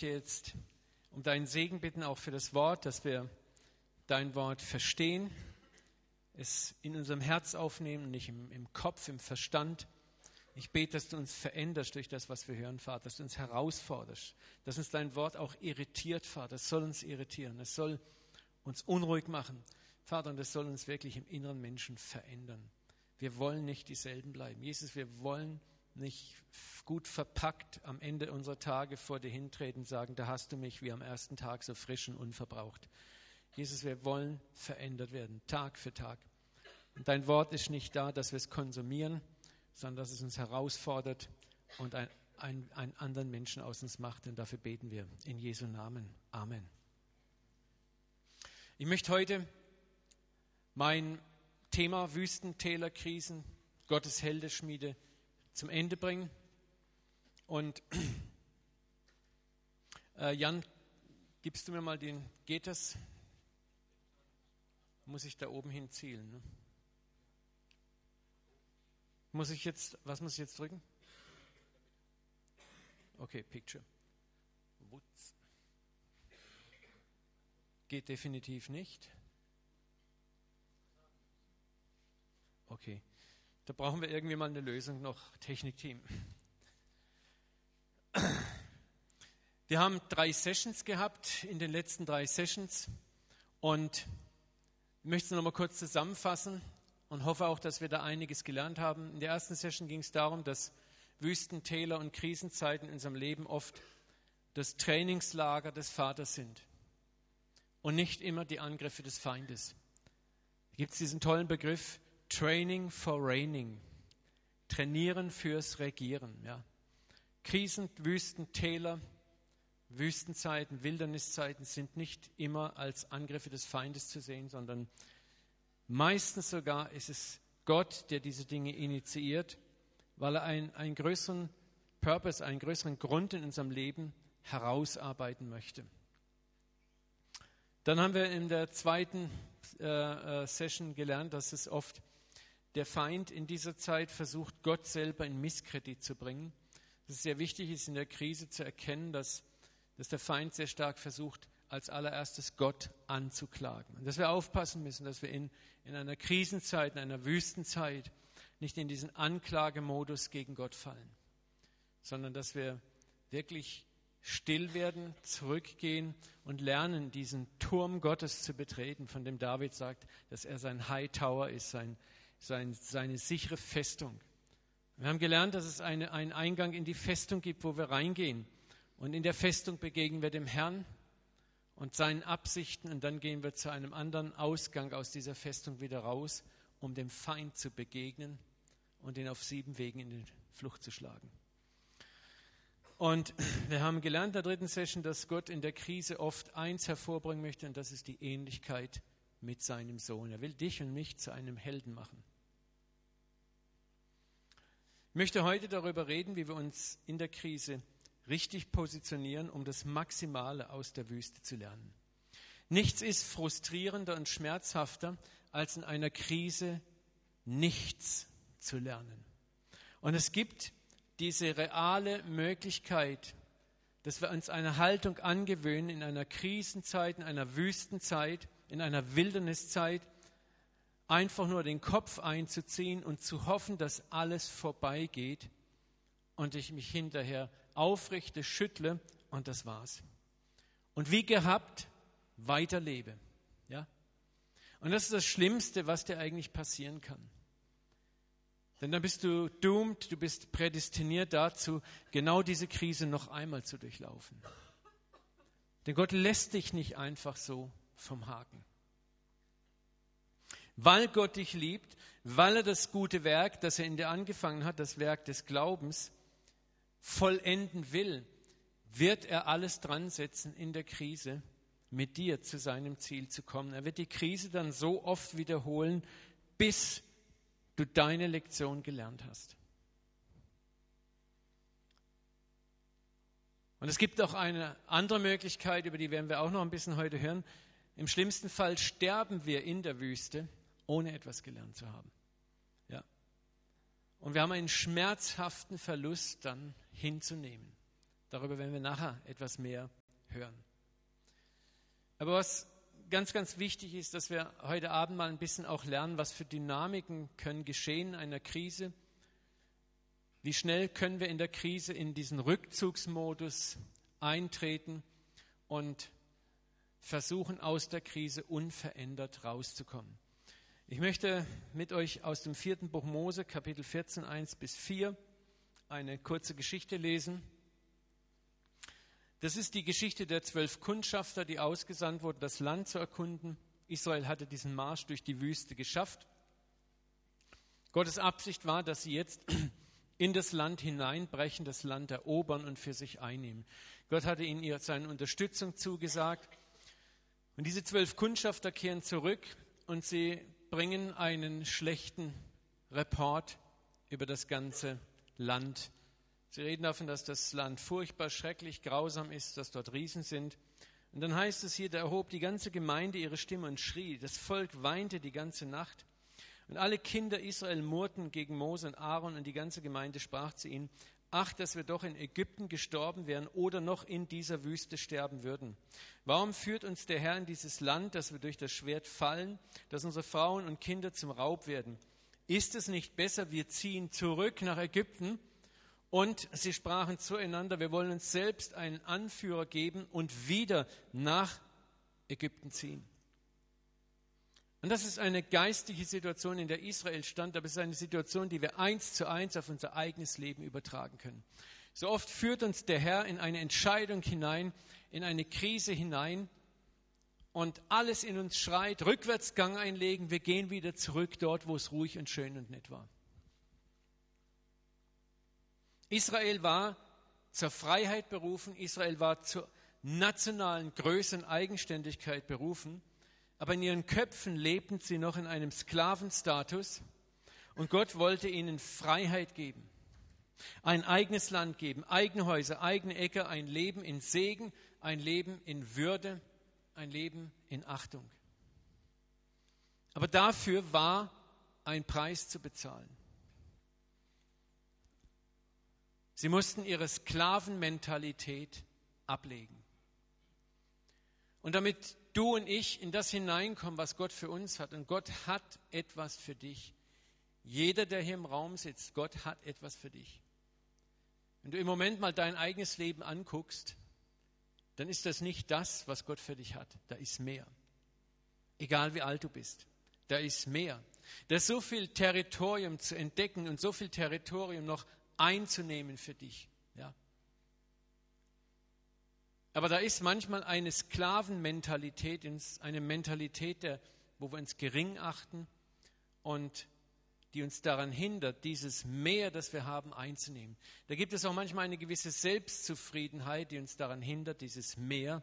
dir jetzt um deinen Segen bitten, auch für das Wort, dass wir dein Wort verstehen, es in unserem Herz aufnehmen, nicht im, im Kopf, im Verstand. Ich bete, dass du uns veränderst durch das, was wir hören, Vater, dass du uns herausforderst, dass uns dein Wort auch irritiert, Vater. Es soll uns irritieren, es soll uns unruhig machen, Vater, und es soll uns wirklich im inneren Menschen verändern. Wir wollen nicht dieselben bleiben. Jesus, wir wollen nicht gut verpackt am Ende unserer Tage vor dir hintreten und sagen, da hast du mich wie am ersten Tag so frisch und unverbraucht. Jesus, wir wollen verändert werden, Tag für Tag. Und dein Wort ist nicht da, dass wir es konsumieren, sondern dass es uns herausfordert und ein, ein, einen anderen Menschen aus uns macht. Und dafür beten wir in Jesu Namen. Amen. Ich möchte heute mein Thema Wüstentäler, Krisen, Gottes Heldeschmiede zum Ende bringen. Und äh, Jan, gibst du mir mal den, geht das? Muss ich da oben hin zielen? Ne? Muss ich jetzt, was muss ich jetzt drücken? Okay, Picture. Wutz. Geht definitiv nicht. Okay. Da brauchen wir irgendwie mal eine Lösung noch, Technikteam. Wir haben drei Sessions gehabt in den letzten drei Sessions und ich möchte es nochmal kurz zusammenfassen und hoffe auch, dass wir da einiges gelernt haben. In der ersten Session ging es darum, dass Wüsten, Täler und Krisenzeiten in unserem Leben oft das Trainingslager des Vaters sind und nicht immer die Angriffe des Feindes. Da gibt es diesen tollen Begriff Training for Reigning. Trainieren fürs Regieren. Ja. Krisen, Wüsten, Täler, Wüstenzeiten, Wildniszeiten sind nicht immer als Angriffe des Feindes zu sehen, sondern meistens sogar ist es Gott, der diese Dinge initiiert, weil er einen, einen größeren Purpose, einen größeren Grund in unserem Leben herausarbeiten möchte. Dann haben wir in der zweiten äh, äh Session gelernt, dass es oft der Feind in dieser Zeit versucht, Gott selber in Misskredit zu bringen. Es sehr wichtig ist, in der Krise zu erkennen, dass, dass der Feind sehr stark versucht, als allererstes Gott anzuklagen. Und dass wir aufpassen müssen, dass wir in, in einer Krisenzeit, in einer Wüstenzeit nicht in diesen Anklagemodus gegen Gott fallen, sondern dass wir wirklich still werden, zurückgehen und lernen, diesen Turm Gottes zu betreten, von dem David sagt, dass er sein High Tower ist, sein, sein, seine sichere Festung. Wir haben gelernt, dass es eine, einen Eingang in die Festung gibt, wo wir reingehen. Und in der Festung begegnen wir dem Herrn und seinen Absichten und dann gehen wir zu einem anderen Ausgang aus dieser Festung wieder raus, um dem Feind zu begegnen und ihn auf sieben Wegen in die Flucht zu schlagen. Und wir haben gelernt in der dritten Session, dass Gott in der Krise oft eins hervorbringen möchte und das ist die Ähnlichkeit mit seinem Sohn. Er will dich und mich zu einem Helden machen. Ich möchte heute darüber reden, wie wir uns in der Krise richtig positionieren, um das Maximale aus der Wüste zu lernen. Nichts ist frustrierender und schmerzhafter, als in einer Krise nichts zu lernen. Und es gibt diese reale Möglichkeit, dass wir uns eine Haltung angewöhnen in einer Krisenzeit, in einer Wüstenzeit, in einer Wilderniszeit, einfach nur den Kopf einzuziehen und zu hoffen, dass alles vorbeigeht und ich mich hinterher aufrichte, schüttle und das war's. Und wie gehabt weiterlebe. Ja? Und das ist das Schlimmste, was dir eigentlich passieren kann. Denn dann bist du doomed, du bist prädestiniert dazu, genau diese Krise noch einmal zu durchlaufen. Denn Gott lässt dich nicht einfach so vom Haken weil Gott dich liebt, weil er das gute Werk, das er in dir angefangen hat, das Werk des Glaubens, vollenden will, wird er alles dran setzen in der Krise, mit dir zu seinem Ziel zu kommen. Er wird die Krise dann so oft wiederholen, bis du deine Lektion gelernt hast. Und es gibt auch eine andere Möglichkeit, über die werden wir auch noch ein bisschen heute hören. Im schlimmsten Fall sterben wir in der Wüste ohne etwas gelernt zu haben. Ja. Und wir haben einen schmerzhaften Verlust dann hinzunehmen. Darüber werden wir nachher etwas mehr hören. Aber was ganz, ganz wichtig ist, dass wir heute Abend mal ein bisschen auch lernen, was für Dynamiken können geschehen in einer Krise. Wie schnell können wir in der Krise in diesen Rückzugsmodus eintreten und versuchen, aus der Krise unverändert rauszukommen. Ich möchte mit euch aus dem vierten Buch Mose, Kapitel 14, 1 bis 4, eine kurze Geschichte lesen. Das ist die Geschichte der zwölf Kundschafter, die ausgesandt wurden, das Land zu erkunden. Israel hatte diesen Marsch durch die Wüste geschafft. Gottes Absicht war, dass sie jetzt in das Land hineinbrechen, das Land erobern und für sich einnehmen. Gott hatte ihnen seine Unterstützung zugesagt. Und diese zwölf Kundschafter kehren zurück und sie bringen einen schlechten Report über das ganze Land. Sie reden davon, dass das Land furchtbar, schrecklich, grausam ist, dass dort Riesen sind. Und dann heißt es hier, da erhob die ganze Gemeinde ihre Stimme und schrie. Das Volk weinte die ganze Nacht. Und alle Kinder Israel murrten gegen Mose und Aaron und die ganze Gemeinde sprach zu ihnen, ach, dass wir doch in Ägypten gestorben wären oder noch in dieser Wüste sterben würden. Warum führt uns der Herr in dieses Land, dass wir durch das Schwert fallen, dass unsere Frauen und Kinder zum Raub werden? Ist es nicht besser, wir ziehen zurück nach Ägypten? Und sie sprachen zueinander, wir wollen uns selbst einen Anführer geben und wieder nach Ägypten ziehen. Und das ist eine geistliche Situation, in der Israel stand, aber es ist eine Situation, die wir eins zu eins auf unser eigenes Leben übertragen können. So oft führt uns der Herr in eine Entscheidung hinein, in eine Krise hinein und alles in uns schreit, Rückwärtsgang einlegen, wir gehen wieder zurück dort, wo es ruhig und schön und nett war. Israel war zur Freiheit berufen, Israel war zur nationalen Größe und Eigenständigkeit berufen aber in ihren Köpfen lebten sie noch in einem Sklavenstatus und Gott wollte ihnen Freiheit geben, ein eigenes Land geben, eigene Häuser, eigene Äcker, ein Leben in Segen, ein Leben in Würde, ein Leben in Achtung. Aber dafür war ein Preis zu bezahlen. Sie mussten ihre Sklavenmentalität ablegen. Und damit du und ich in das hineinkommen, was Gott für uns hat. Und Gott hat etwas für dich. Jeder, der hier im Raum sitzt, Gott hat etwas für dich. Wenn du im Moment mal dein eigenes Leben anguckst, dann ist das nicht das, was Gott für dich hat. Da ist mehr. Egal wie alt du bist, da ist mehr. Da ist so viel Territorium zu entdecken und so viel Territorium noch einzunehmen für dich. Ja. Aber da ist manchmal eine Sklavenmentalität, eine Mentalität, der, wo wir uns gering achten und die uns daran hindert, dieses Mehr, das wir haben, einzunehmen. Da gibt es auch manchmal eine gewisse Selbstzufriedenheit, die uns daran hindert, dieses Mehr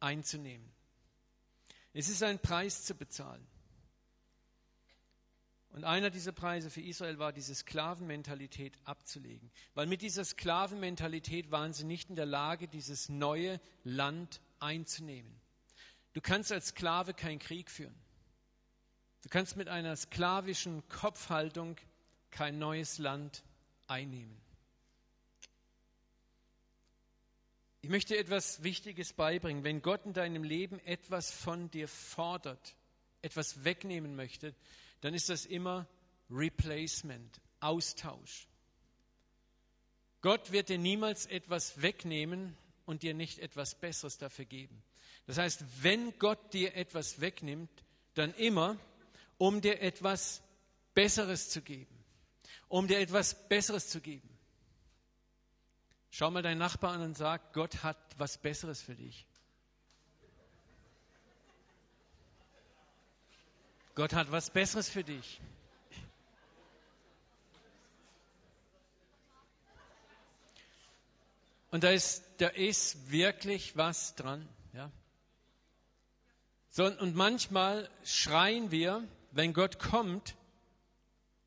einzunehmen. Es ist ein Preis zu bezahlen. Und einer dieser Preise für Israel war, diese Sklavenmentalität abzulegen. Weil mit dieser Sklavenmentalität waren sie nicht in der Lage, dieses neue Land einzunehmen. Du kannst als Sklave keinen Krieg führen. Du kannst mit einer sklavischen Kopfhaltung kein neues Land einnehmen. Ich möchte etwas Wichtiges beibringen. Wenn Gott in deinem Leben etwas von dir fordert, etwas wegnehmen möchte, dann ist das immer Replacement, Austausch. Gott wird dir niemals etwas wegnehmen und dir nicht etwas Besseres dafür geben. Das heißt, wenn Gott dir etwas wegnimmt, dann immer, um dir etwas Besseres zu geben. Um dir etwas Besseres zu geben. Schau mal deinen Nachbarn an und sag, Gott hat was Besseres für dich. Gott hat was Besseres für dich. Und da ist, da ist wirklich was dran. Ja? So, und manchmal schreien wir, wenn Gott kommt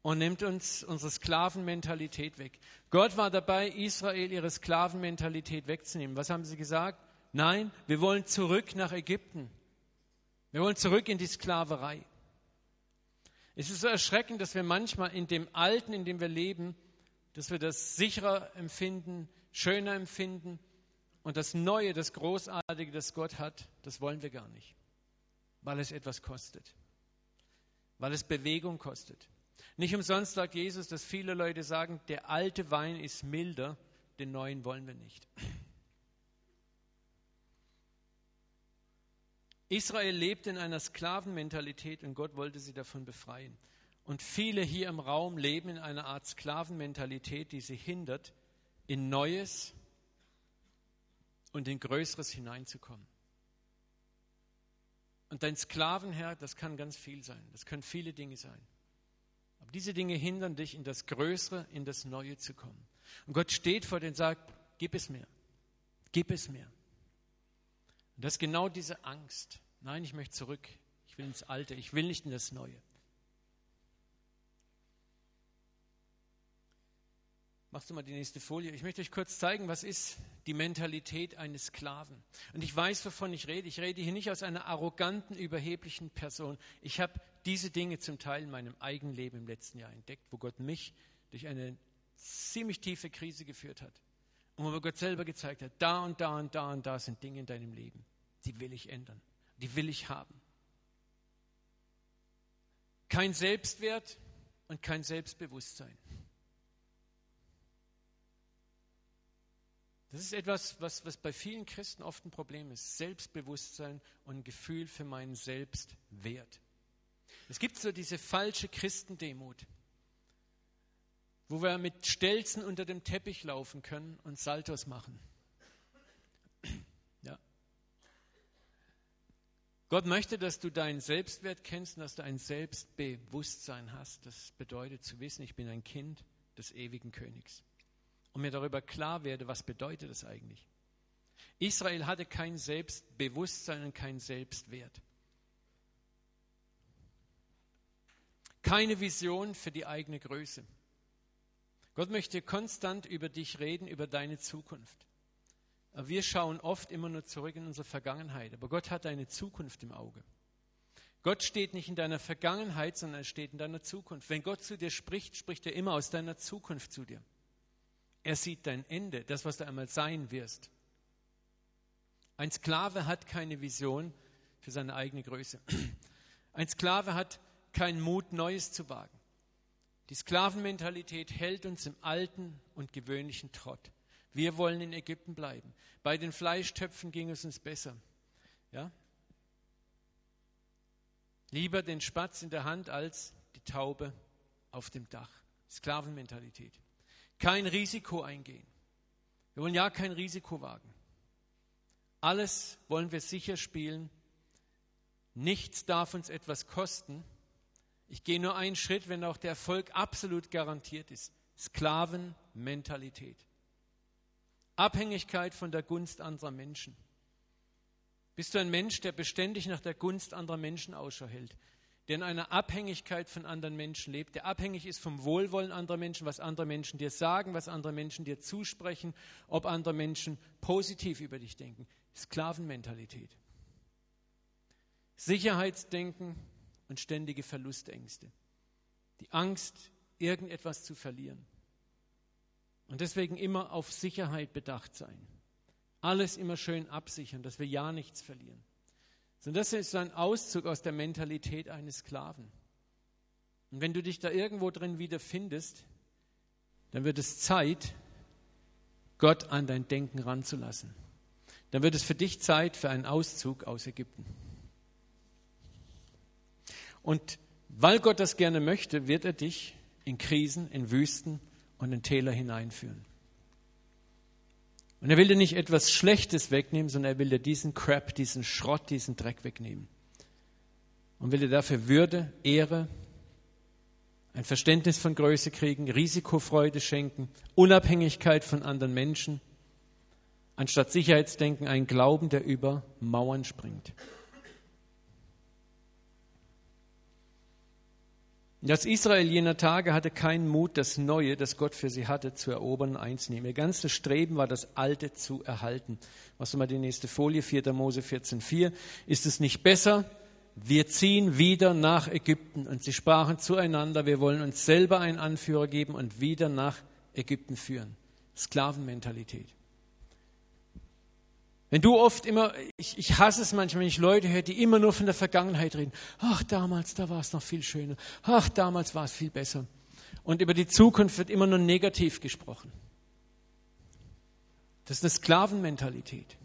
und nimmt uns unsere Sklavenmentalität weg. Gott war dabei, Israel ihre Sklavenmentalität wegzunehmen. Was haben sie gesagt? Nein, wir wollen zurück nach Ägypten. Wir wollen zurück in die Sklaverei. Es ist so erschreckend, dass wir manchmal in dem Alten, in dem wir leben, dass wir das sicherer empfinden, schöner empfinden und das Neue, das Großartige, das Gott hat, das wollen wir gar nicht, weil es etwas kostet, weil es Bewegung kostet. Nicht umsonst sagt Jesus, dass viele Leute sagen, der alte Wein ist milder, den neuen wollen wir nicht. Israel lebt in einer Sklavenmentalität und Gott wollte sie davon befreien. Und viele hier im Raum leben in einer Art Sklavenmentalität, die sie hindert, in Neues und in Größeres hineinzukommen. Und dein Sklavenherr, das kann ganz viel sein. Das können viele Dinge sein. Aber diese Dinge hindern dich, in das Größere, in das Neue zu kommen. Und Gott steht vor dir und sagt, gib es mir. Gib es mir. Und das ist genau diese Angst. Nein, ich möchte zurück. Ich will ins Alte. Ich will nicht in das Neue. Machst du mal die nächste Folie. Ich möchte euch kurz zeigen, was ist die Mentalität eines Sklaven. Und ich weiß, wovon ich rede. Ich rede hier nicht aus einer arroganten, überheblichen Person. Ich habe diese Dinge zum Teil in meinem eigenen Leben im letzten Jahr entdeckt, wo Gott mich durch eine ziemlich tiefe Krise geführt hat. Und wo Gott selber gezeigt hat, da und da und da und da sind Dinge in deinem Leben, die will ich ändern, die will ich haben. Kein Selbstwert und kein Selbstbewusstsein. Das ist etwas, was, was bei vielen Christen oft ein Problem ist. Selbstbewusstsein und Gefühl für meinen Selbstwert. Es gibt so diese falsche Christendemut, wo wir mit Stelzen unter dem Teppich laufen können und Saltos machen. Gott möchte, dass du deinen Selbstwert kennst und dass du ein Selbstbewusstsein hast. Das bedeutet zu wissen, ich bin ein Kind des ewigen Königs und mir darüber klar werde, was bedeutet das eigentlich. Israel hatte kein Selbstbewusstsein und kein Selbstwert. Keine Vision für die eigene Größe. Gott möchte konstant über dich reden, über deine Zukunft. Wir schauen oft immer nur zurück in unsere Vergangenheit, aber Gott hat deine Zukunft im Auge. Gott steht nicht in deiner Vergangenheit, sondern er steht in deiner Zukunft. Wenn Gott zu dir spricht, spricht er immer aus deiner Zukunft zu dir. Er sieht dein Ende, das, was du einmal sein wirst. Ein Sklave hat keine Vision für seine eigene Größe. Ein Sklave hat keinen Mut, Neues zu wagen. Die Sklavenmentalität hält uns im alten und gewöhnlichen Trott. Wir wollen in Ägypten bleiben. Bei den Fleischtöpfen ging es uns besser. Ja? Lieber den Spatz in der Hand als die Taube auf dem Dach. Sklavenmentalität kein Risiko eingehen. Wir wollen ja kein Risiko wagen. Alles wollen wir sicher spielen. Nichts darf uns etwas kosten. Ich gehe nur einen Schritt, wenn auch der Erfolg absolut garantiert ist. Sklavenmentalität. Abhängigkeit von der Gunst anderer Menschen. Bist du ein Mensch, der beständig nach der Gunst anderer Menschen Ausschau hält? der in einer Abhängigkeit von anderen Menschen lebt, der abhängig ist vom Wohlwollen anderer Menschen, was andere Menschen dir sagen, was andere Menschen dir zusprechen, ob andere Menschen positiv über dich denken. Sklavenmentalität. Sicherheitsdenken und ständige Verlustängste. Die Angst, irgendetwas zu verlieren. Und deswegen immer auf Sicherheit bedacht sein. Alles immer schön absichern, dass wir ja nichts verlieren. Sondern das ist ein Auszug aus der Mentalität eines Sklaven. Und wenn du dich da irgendwo drin wiederfindest, dann wird es Zeit, Gott an dein Denken ranzulassen. Dann wird es für dich Zeit für einen Auszug aus Ägypten. Und weil Gott das gerne möchte, wird er dich in Krisen, in Wüsten und in Täler hineinführen. Und er will dir nicht etwas Schlechtes wegnehmen, sondern er will dir diesen Crap, diesen Schrott, diesen Dreck wegnehmen. Und will dir dafür Würde, Ehre, ein Verständnis von Größe kriegen, Risikofreude schenken, Unabhängigkeit von anderen Menschen, anstatt Sicherheitsdenken ein Glauben, der über Mauern springt. Das Israel jener Tage hatte keinen Mut, das Neue, das Gott für sie hatte, zu erobern und einzunehmen. Ihr ganzes Streben war, das Alte zu erhalten. Was mal die nächste Folie, 4. Mose 14,4. Ist es nicht besser? Wir ziehen wieder nach Ägypten. Und sie sprachen zueinander, wir wollen uns selber einen Anführer geben und wieder nach Ägypten führen. Sklavenmentalität. Wenn du oft immer, ich, ich hasse es manchmal, wenn ich Leute höre, die immer nur von der Vergangenheit reden. Ach, damals, da war es noch viel schöner. Ach, damals war es viel besser. Und über die Zukunft wird immer nur negativ gesprochen. Das ist eine Sklavenmentalität.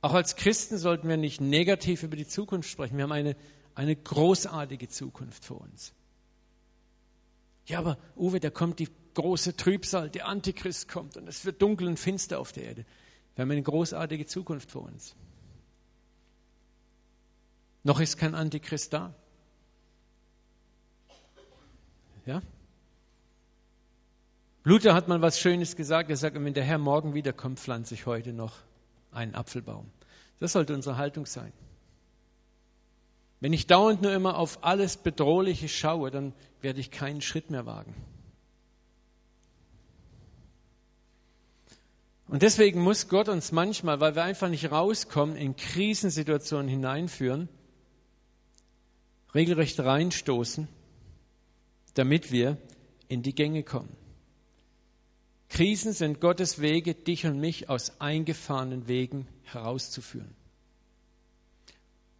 Auch als Christen sollten wir nicht negativ über die Zukunft sprechen. Wir haben eine, eine großartige Zukunft vor uns. Ja, aber Uwe, da kommt die große Trübsal, der Antichrist kommt und es wird dunkel und finster auf der Erde. Wir haben eine großartige Zukunft vor uns. Noch ist kein Antichrist da. Ja? Luther hat mal was Schönes gesagt. Er sagt, wenn der Herr morgen wiederkommt, pflanze ich heute noch einen Apfelbaum. Das sollte unsere Haltung sein. Wenn ich dauernd nur immer auf alles Bedrohliche schaue, dann werde ich keinen Schritt mehr wagen. Und deswegen muss Gott uns manchmal, weil wir einfach nicht rauskommen, in Krisensituationen hineinführen, regelrecht reinstoßen, damit wir in die Gänge kommen. Krisen sind Gottes Wege, dich und mich aus eingefahrenen Wegen herauszuführen.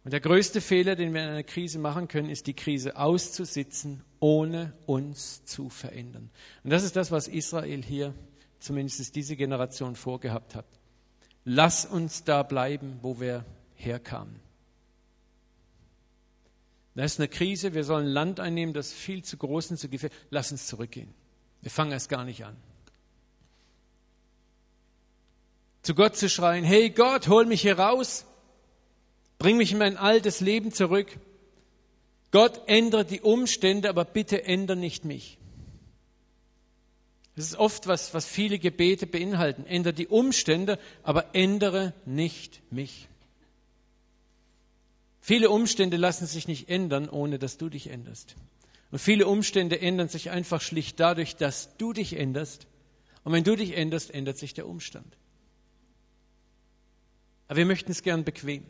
Und der größte Fehler, den wir in einer Krise machen können, ist die Krise auszusitzen, ohne uns zu verändern. Und das ist das, was Israel hier zumindest diese Generation vorgehabt hat. Lass uns da bleiben, wo wir herkamen. Da ist eine Krise, wir sollen Land einnehmen, das viel zu groß und zu gefährlich ist. Lass uns zurückgehen. Wir fangen erst gar nicht an. Zu Gott zu schreien, hey Gott, hol mich hier raus, bring mich in mein altes Leben zurück. Gott, ändere die Umstände, aber bitte ändere nicht mich. Das ist oft, was, was viele Gebete beinhalten. Ändere die Umstände, aber ändere nicht mich. Viele Umstände lassen sich nicht ändern, ohne dass du dich änderst. Und viele Umstände ändern sich einfach schlicht dadurch, dass du dich änderst. Und wenn du dich änderst, ändert sich der Umstand. Aber wir möchten es gern bequem.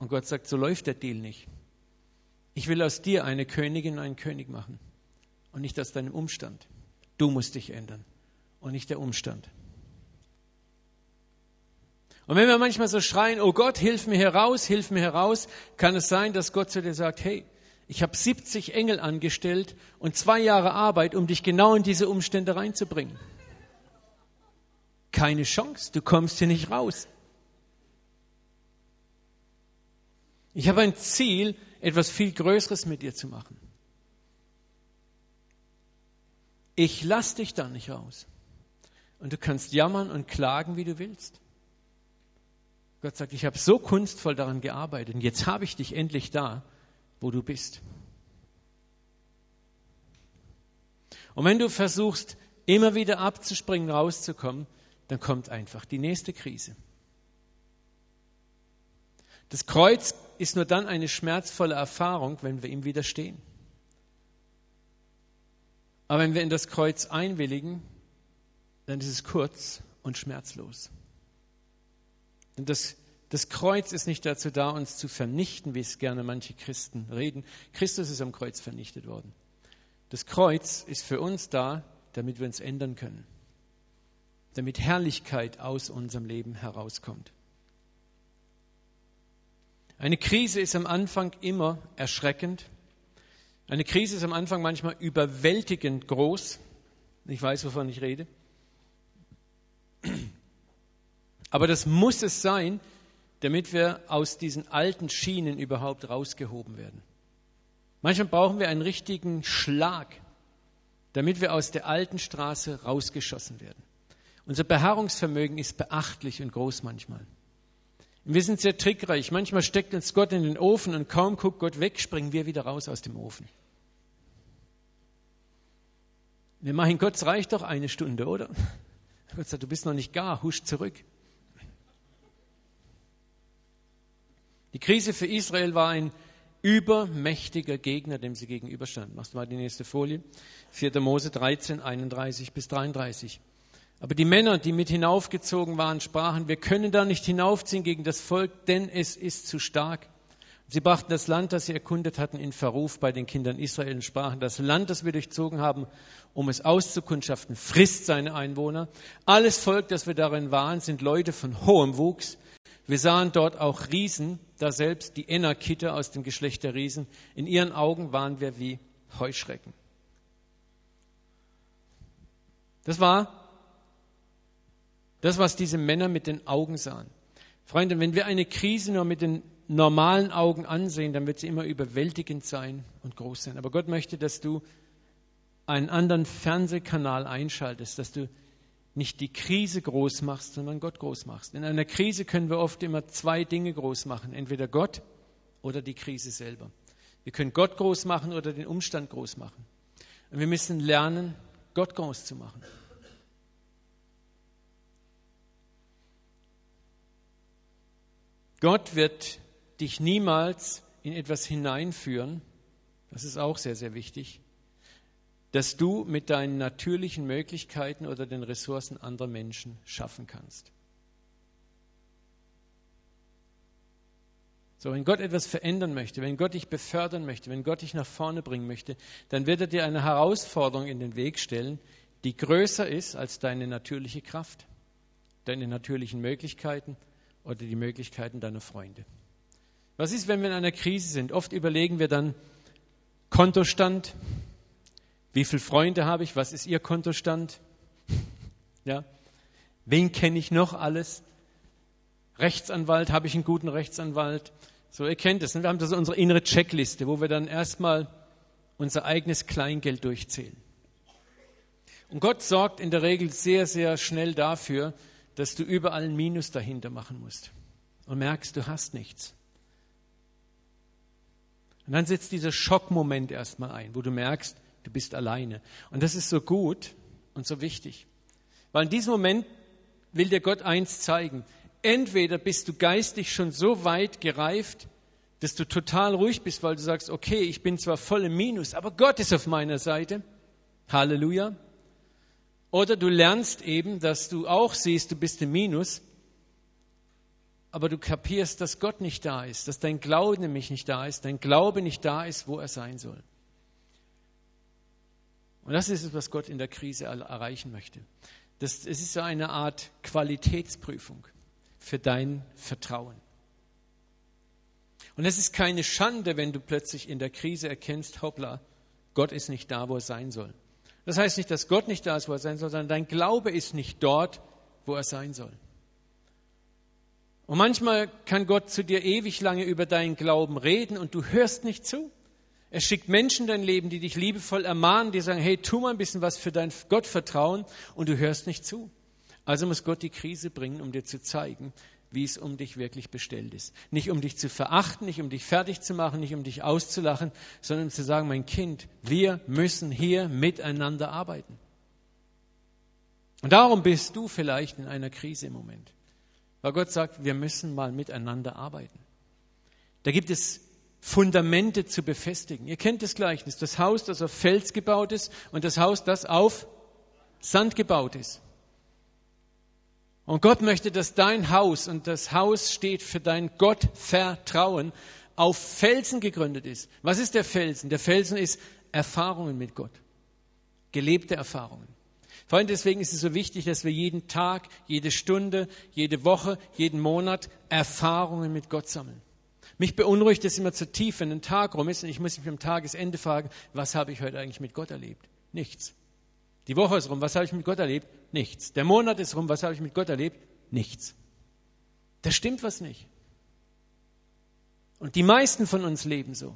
Und Gott sagt, so läuft der Deal nicht. Ich will aus dir eine Königin einen König machen und nicht aus deinem Umstand. Du musst dich ändern und nicht der Umstand. Und wenn wir manchmal so schreien, oh Gott, hilf mir heraus, hilf mir heraus, kann es sein, dass Gott zu dir sagt, hey, ich habe 70 Engel angestellt und zwei Jahre Arbeit, um dich genau in diese Umstände reinzubringen. Keine Chance, du kommst hier nicht raus. Ich habe ein Ziel, etwas viel Größeres mit dir zu machen. Ich lass dich da nicht raus. Und du kannst jammern und klagen, wie du willst. Gott sagt, ich habe so kunstvoll daran gearbeitet und jetzt habe ich dich endlich da, wo du bist. Und wenn du versuchst, immer wieder abzuspringen, rauszukommen, dann kommt einfach die nächste Krise. Das Kreuz ist nur dann eine schmerzvolle Erfahrung, wenn wir ihm widerstehen. Aber wenn wir in das Kreuz einwilligen, dann ist es kurz und schmerzlos. Und das, das Kreuz ist nicht dazu da, uns zu vernichten, wie es gerne manche Christen reden. Christus ist am Kreuz vernichtet worden. Das Kreuz ist für uns da, damit wir uns ändern können, damit Herrlichkeit aus unserem Leben herauskommt. Eine Krise ist am Anfang immer erschreckend, eine Krise ist am Anfang manchmal überwältigend groß. Ich weiß, wovon ich rede. Aber das muss es sein, damit wir aus diesen alten Schienen überhaupt rausgehoben werden. Manchmal brauchen wir einen richtigen Schlag, damit wir aus der alten Straße rausgeschossen werden. Unser Beharrungsvermögen ist beachtlich und groß manchmal. Wir sind sehr trickreich. Manchmal steckt uns Gott in den Ofen und kaum guckt Gott weg, springen wir wieder raus aus dem Ofen. Ne, mein Gott, es reicht doch eine Stunde, oder? Gott sagt, du bist noch nicht gar, husch zurück. Die Krise für Israel war ein übermächtiger Gegner, dem sie gegenüberstanden. Machst du mal die nächste Folie. 4. Mose 13, 31 bis 33. Aber die Männer, die mit hinaufgezogen waren, sprachen, wir können da nicht hinaufziehen gegen das Volk, denn es ist zu stark. Sie brachten das Land, das sie erkundet hatten, in Verruf bei den Kindern Israel und sprachen, das Land, das wir durchzogen haben, um es auszukundschaften, frisst seine Einwohner. Alles Volk, das wir darin waren, sind Leute von hohem Wuchs. Wir sahen dort auch Riesen, da selbst die Enakite aus dem Geschlecht der Riesen. In ihren Augen waren wir wie Heuschrecken. Das war das, was diese Männer mit den Augen sahen. Freunde, wenn wir eine Krise nur mit den normalen Augen ansehen, dann wird sie immer überwältigend sein und groß sein. Aber Gott möchte, dass du einen anderen Fernsehkanal einschaltest, dass du nicht die Krise groß machst, sondern Gott groß machst. In einer Krise können wir oft immer zwei Dinge groß machen, entweder Gott oder die Krise selber. Wir können Gott groß machen oder den Umstand groß machen. Und wir müssen lernen, Gott groß zu machen. Gott wird dich niemals in etwas hineinführen, das ist auch sehr, sehr wichtig, dass du mit deinen natürlichen Möglichkeiten oder den Ressourcen anderer Menschen schaffen kannst. So, wenn Gott etwas verändern möchte, wenn Gott dich befördern möchte, wenn Gott dich nach vorne bringen möchte, dann wird er dir eine Herausforderung in den Weg stellen, die größer ist als deine natürliche Kraft, deine natürlichen Möglichkeiten oder die Möglichkeiten deiner Freunde. Was ist, wenn wir in einer Krise sind? Oft überlegen wir dann Kontostand. Wie viele Freunde habe ich? Was ist Ihr Kontostand? Ja. Wen kenne ich noch alles? Rechtsanwalt, habe ich einen guten Rechtsanwalt? So, ihr kennt es. Ne? Wir haben das unsere innere Checkliste, wo wir dann erstmal unser eigenes Kleingeld durchzählen. Und Gott sorgt in der Regel sehr, sehr schnell dafür, dass du überall ein Minus dahinter machen musst und merkst, du hast nichts. Und dann setzt dieser Schockmoment erstmal ein, wo du merkst, du bist alleine. Und das ist so gut und so wichtig. Weil in diesem Moment will dir Gott eins zeigen. Entweder bist du geistig schon so weit gereift, dass du total ruhig bist, weil du sagst, okay, ich bin zwar voll im Minus, aber Gott ist auf meiner Seite. Halleluja. Oder du lernst eben, dass du auch siehst, du bist im Minus aber du kapierst, dass Gott nicht da ist, dass dein Glaube nämlich nicht da ist, dein Glaube nicht da ist, wo er sein soll. Und das ist es, was Gott in der Krise erreichen möchte. Das, es ist so eine Art Qualitätsprüfung für dein Vertrauen. Und es ist keine Schande, wenn du plötzlich in der Krise erkennst, hoppla, Gott ist nicht da, wo er sein soll. Das heißt nicht, dass Gott nicht da ist, wo er sein soll, sondern dein Glaube ist nicht dort, wo er sein soll. Und manchmal kann Gott zu dir ewig lange über deinen Glauben reden und du hörst nicht zu. Er schickt Menschen in dein Leben, die dich liebevoll ermahnen, die sagen, hey, tu mal ein bisschen was für dein Gottvertrauen und du hörst nicht zu. Also muss Gott die Krise bringen, um dir zu zeigen, wie es um dich wirklich bestellt ist. Nicht um dich zu verachten, nicht um dich fertig zu machen, nicht um dich auszulachen, sondern um zu sagen, mein Kind, wir müssen hier miteinander arbeiten. Und darum bist du vielleicht in einer Krise im Moment. Weil Gott sagt, wir müssen mal miteinander arbeiten. Da gibt es Fundamente zu befestigen. Ihr kennt das Gleichnis. Das Haus, das auf Fels gebaut ist und das Haus, das auf Sand gebaut ist. Und Gott möchte, dass dein Haus und das Haus steht für dein Gottvertrauen auf Felsen gegründet ist. Was ist der Felsen? Der Felsen ist Erfahrungen mit Gott. Gelebte Erfahrungen. Freunde, deswegen ist es so wichtig, dass wir jeden Tag, jede Stunde, jede Woche, jeden Monat Erfahrungen mit Gott sammeln. Mich beunruhigt es immer zu tief, wenn ein Tag rum ist und ich muss mich am Tagesende fragen, was habe ich heute eigentlich mit Gott erlebt? Nichts. Die Woche ist rum, was habe ich mit Gott erlebt? Nichts. Der Monat ist rum, was habe ich mit Gott erlebt? Nichts. Da stimmt was nicht. Und die meisten von uns leben so.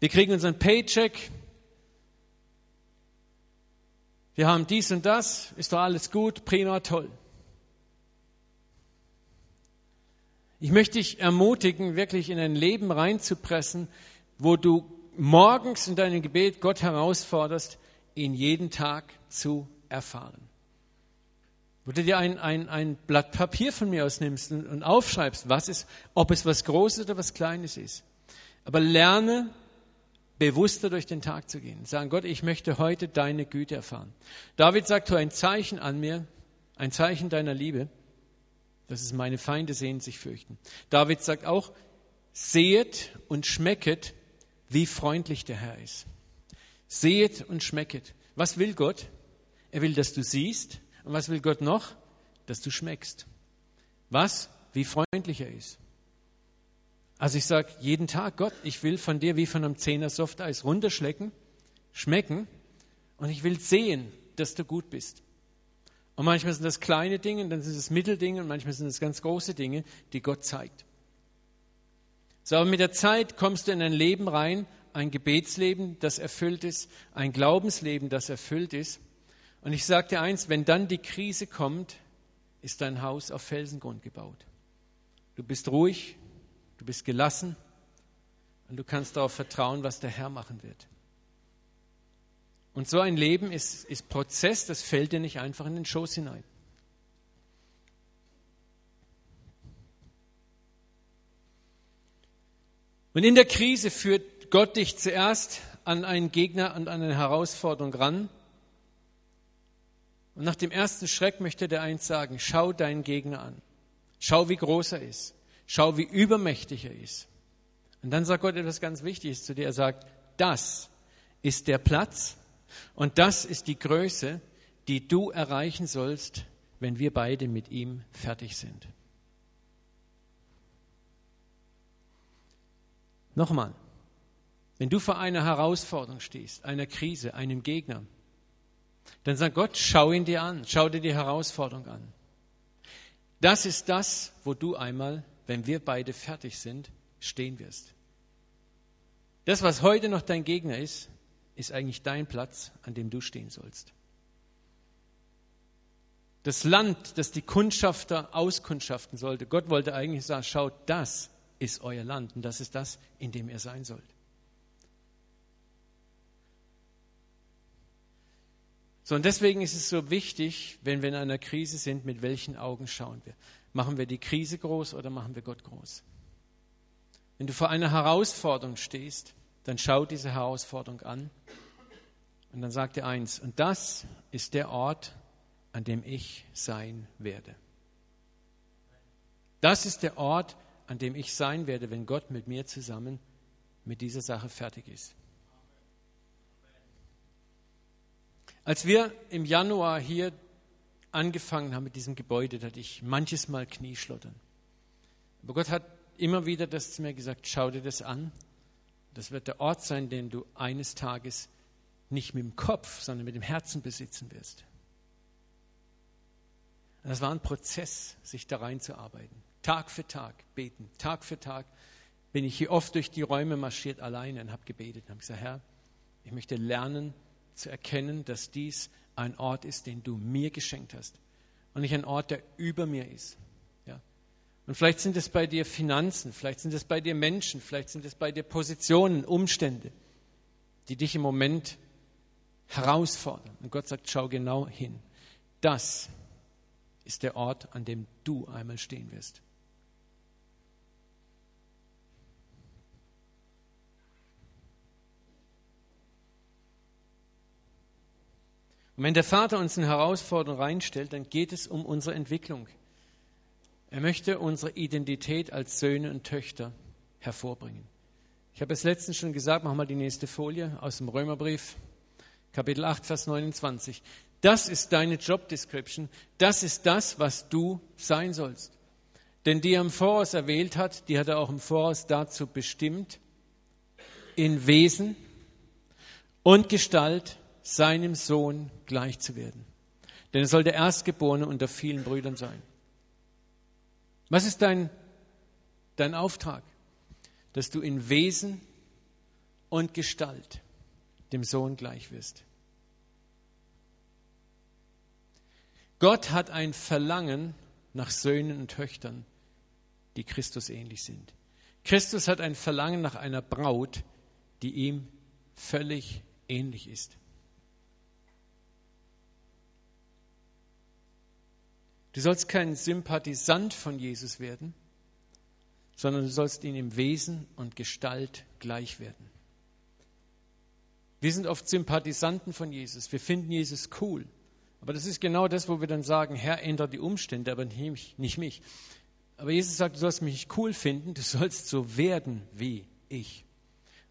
Wir kriegen unseren Paycheck, wir haben dies und das, ist doch alles gut, prima, toll. Ich möchte dich ermutigen, wirklich in ein Leben reinzupressen, wo du morgens in deinem Gebet Gott herausforderst, ihn jeden Tag zu erfahren. Wo du dir ein, ein, ein Blatt Papier von mir ausnimmst und, und aufschreibst, was ist, ob es was Großes oder was Kleines ist. Aber lerne bewusster durch den Tag zu gehen. Sagen, Gott, ich möchte heute deine Güte erfahren. David sagt, tu ein Zeichen an mir, ein Zeichen deiner Liebe, dass es meine Feinde sehen, sich fürchten. David sagt auch, sehet und schmecket, wie freundlich der Herr ist. Sehet und schmecket. Was will Gott? Er will, dass du siehst. Und was will Gott noch? Dass du schmeckst. Was? Wie freundlich er ist. Also ich sage jeden Tag, Gott, ich will von dir wie von einem Zehner Softeis runterschlecken, schmecken und ich will sehen, dass du gut bist. Und manchmal sind das kleine Dinge, dann sind es Mitteldinge und manchmal sind es ganz große Dinge, die Gott zeigt. So, aber mit der Zeit kommst du in ein Leben rein, ein Gebetsleben, das erfüllt ist, ein Glaubensleben, das erfüllt ist. Und ich dir eins, wenn dann die Krise kommt, ist dein Haus auf Felsengrund gebaut. Du bist ruhig, du bist gelassen und du kannst darauf vertrauen, was der Herr machen wird. Und so ein Leben ist, ist Prozess, das fällt dir nicht einfach in den Schoß hinein. Und in der Krise führt Gott dich zuerst an einen Gegner und an eine Herausforderung ran. Und nach dem ersten Schreck möchte der eins sagen, schau deinen Gegner an. Schau, wie groß er ist. Schau, wie übermächtig er ist. Und dann sagt Gott etwas ganz Wichtiges zu dir. Er sagt, das ist der Platz und das ist die Größe, die du erreichen sollst, wenn wir beide mit ihm fertig sind. Nochmal, wenn du vor einer Herausforderung stehst, einer Krise, einem Gegner, dann sagt Gott, schau ihn dir an, schau dir die Herausforderung an. Das ist das, wo du einmal, wenn wir beide fertig sind, stehen wirst. Das, was heute noch dein Gegner ist, ist eigentlich dein Platz, an dem du stehen sollst. Das Land, das die Kundschafter auskundschaften sollte, Gott wollte eigentlich sagen, schaut, das ist euer Land und das ist das, in dem ihr sein sollt. So, und deswegen ist es so wichtig, wenn wir in einer Krise sind, mit welchen Augen schauen wir. Machen wir die Krise groß oder machen wir Gott groß? Wenn du vor einer Herausforderung stehst, dann schau diese Herausforderung an und dann sagt er eins, und das ist der Ort, an dem ich sein werde. Das ist der Ort, an dem ich sein werde, wenn Gott mit mir zusammen mit dieser Sache fertig ist. Als wir im Januar hier angefangen haben mit diesem Gebäude, hatte ich manches Mal Knieschlottern. Aber Gott hat immer wieder das zu mir gesagt, schau dir das an. Das wird der Ort sein, den du eines Tages nicht mit dem Kopf, sondern mit dem Herzen besitzen wirst. Das war ein Prozess, sich da reinzuarbeiten. Tag für Tag beten. Tag für Tag bin ich hier oft durch die Räume marschiert alleine und habe gebetet und habe gesagt, Herr, ich möchte lernen zu erkennen, dass dies ein Ort ist, den du mir geschenkt hast und nicht ein Ort, der über mir ist. Ja? Und vielleicht sind es bei dir Finanzen, vielleicht sind es bei dir Menschen, vielleicht sind es bei dir Positionen, Umstände, die dich im Moment herausfordern. Und Gott sagt, schau genau hin. Das ist der Ort, an dem du einmal stehen wirst. Und wenn der Vater uns in Herausforderungen reinstellt, dann geht es um unsere Entwicklung. Er möchte unsere Identität als Söhne und Töchter hervorbringen. Ich habe es letztens schon gesagt, mach mal die nächste Folie aus dem Römerbrief, Kapitel 8, Vers 29. Das ist deine Job Description. Das ist das, was du sein sollst. Denn die er im Voraus erwählt hat, die hat er auch im Voraus dazu bestimmt, in Wesen und Gestalt seinem Sohn gleich zu werden. Denn er soll der Erstgeborene unter vielen Brüdern sein. Was ist dein, dein Auftrag? Dass du in Wesen und Gestalt dem Sohn gleich wirst. Gott hat ein Verlangen nach Söhnen und Töchtern, die Christus ähnlich sind. Christus hat ein Verlangen nach einer Braut, die ihm völlig ähnlich ist. Du sollst kein Sympathisant von Jesus werden, sondern du sollst ihn im Wesen und Gestalt gleich werden. Wir sind oft Sympathisanten von Jesus. Wir finden Jesus cool. Aber das ist genau das, wo wir dann sagen, Herr, ändere die Umstände, aber nicht mich. Aber Jesus sagt, du sollst mich cool finden, du sollst so werden wie ich.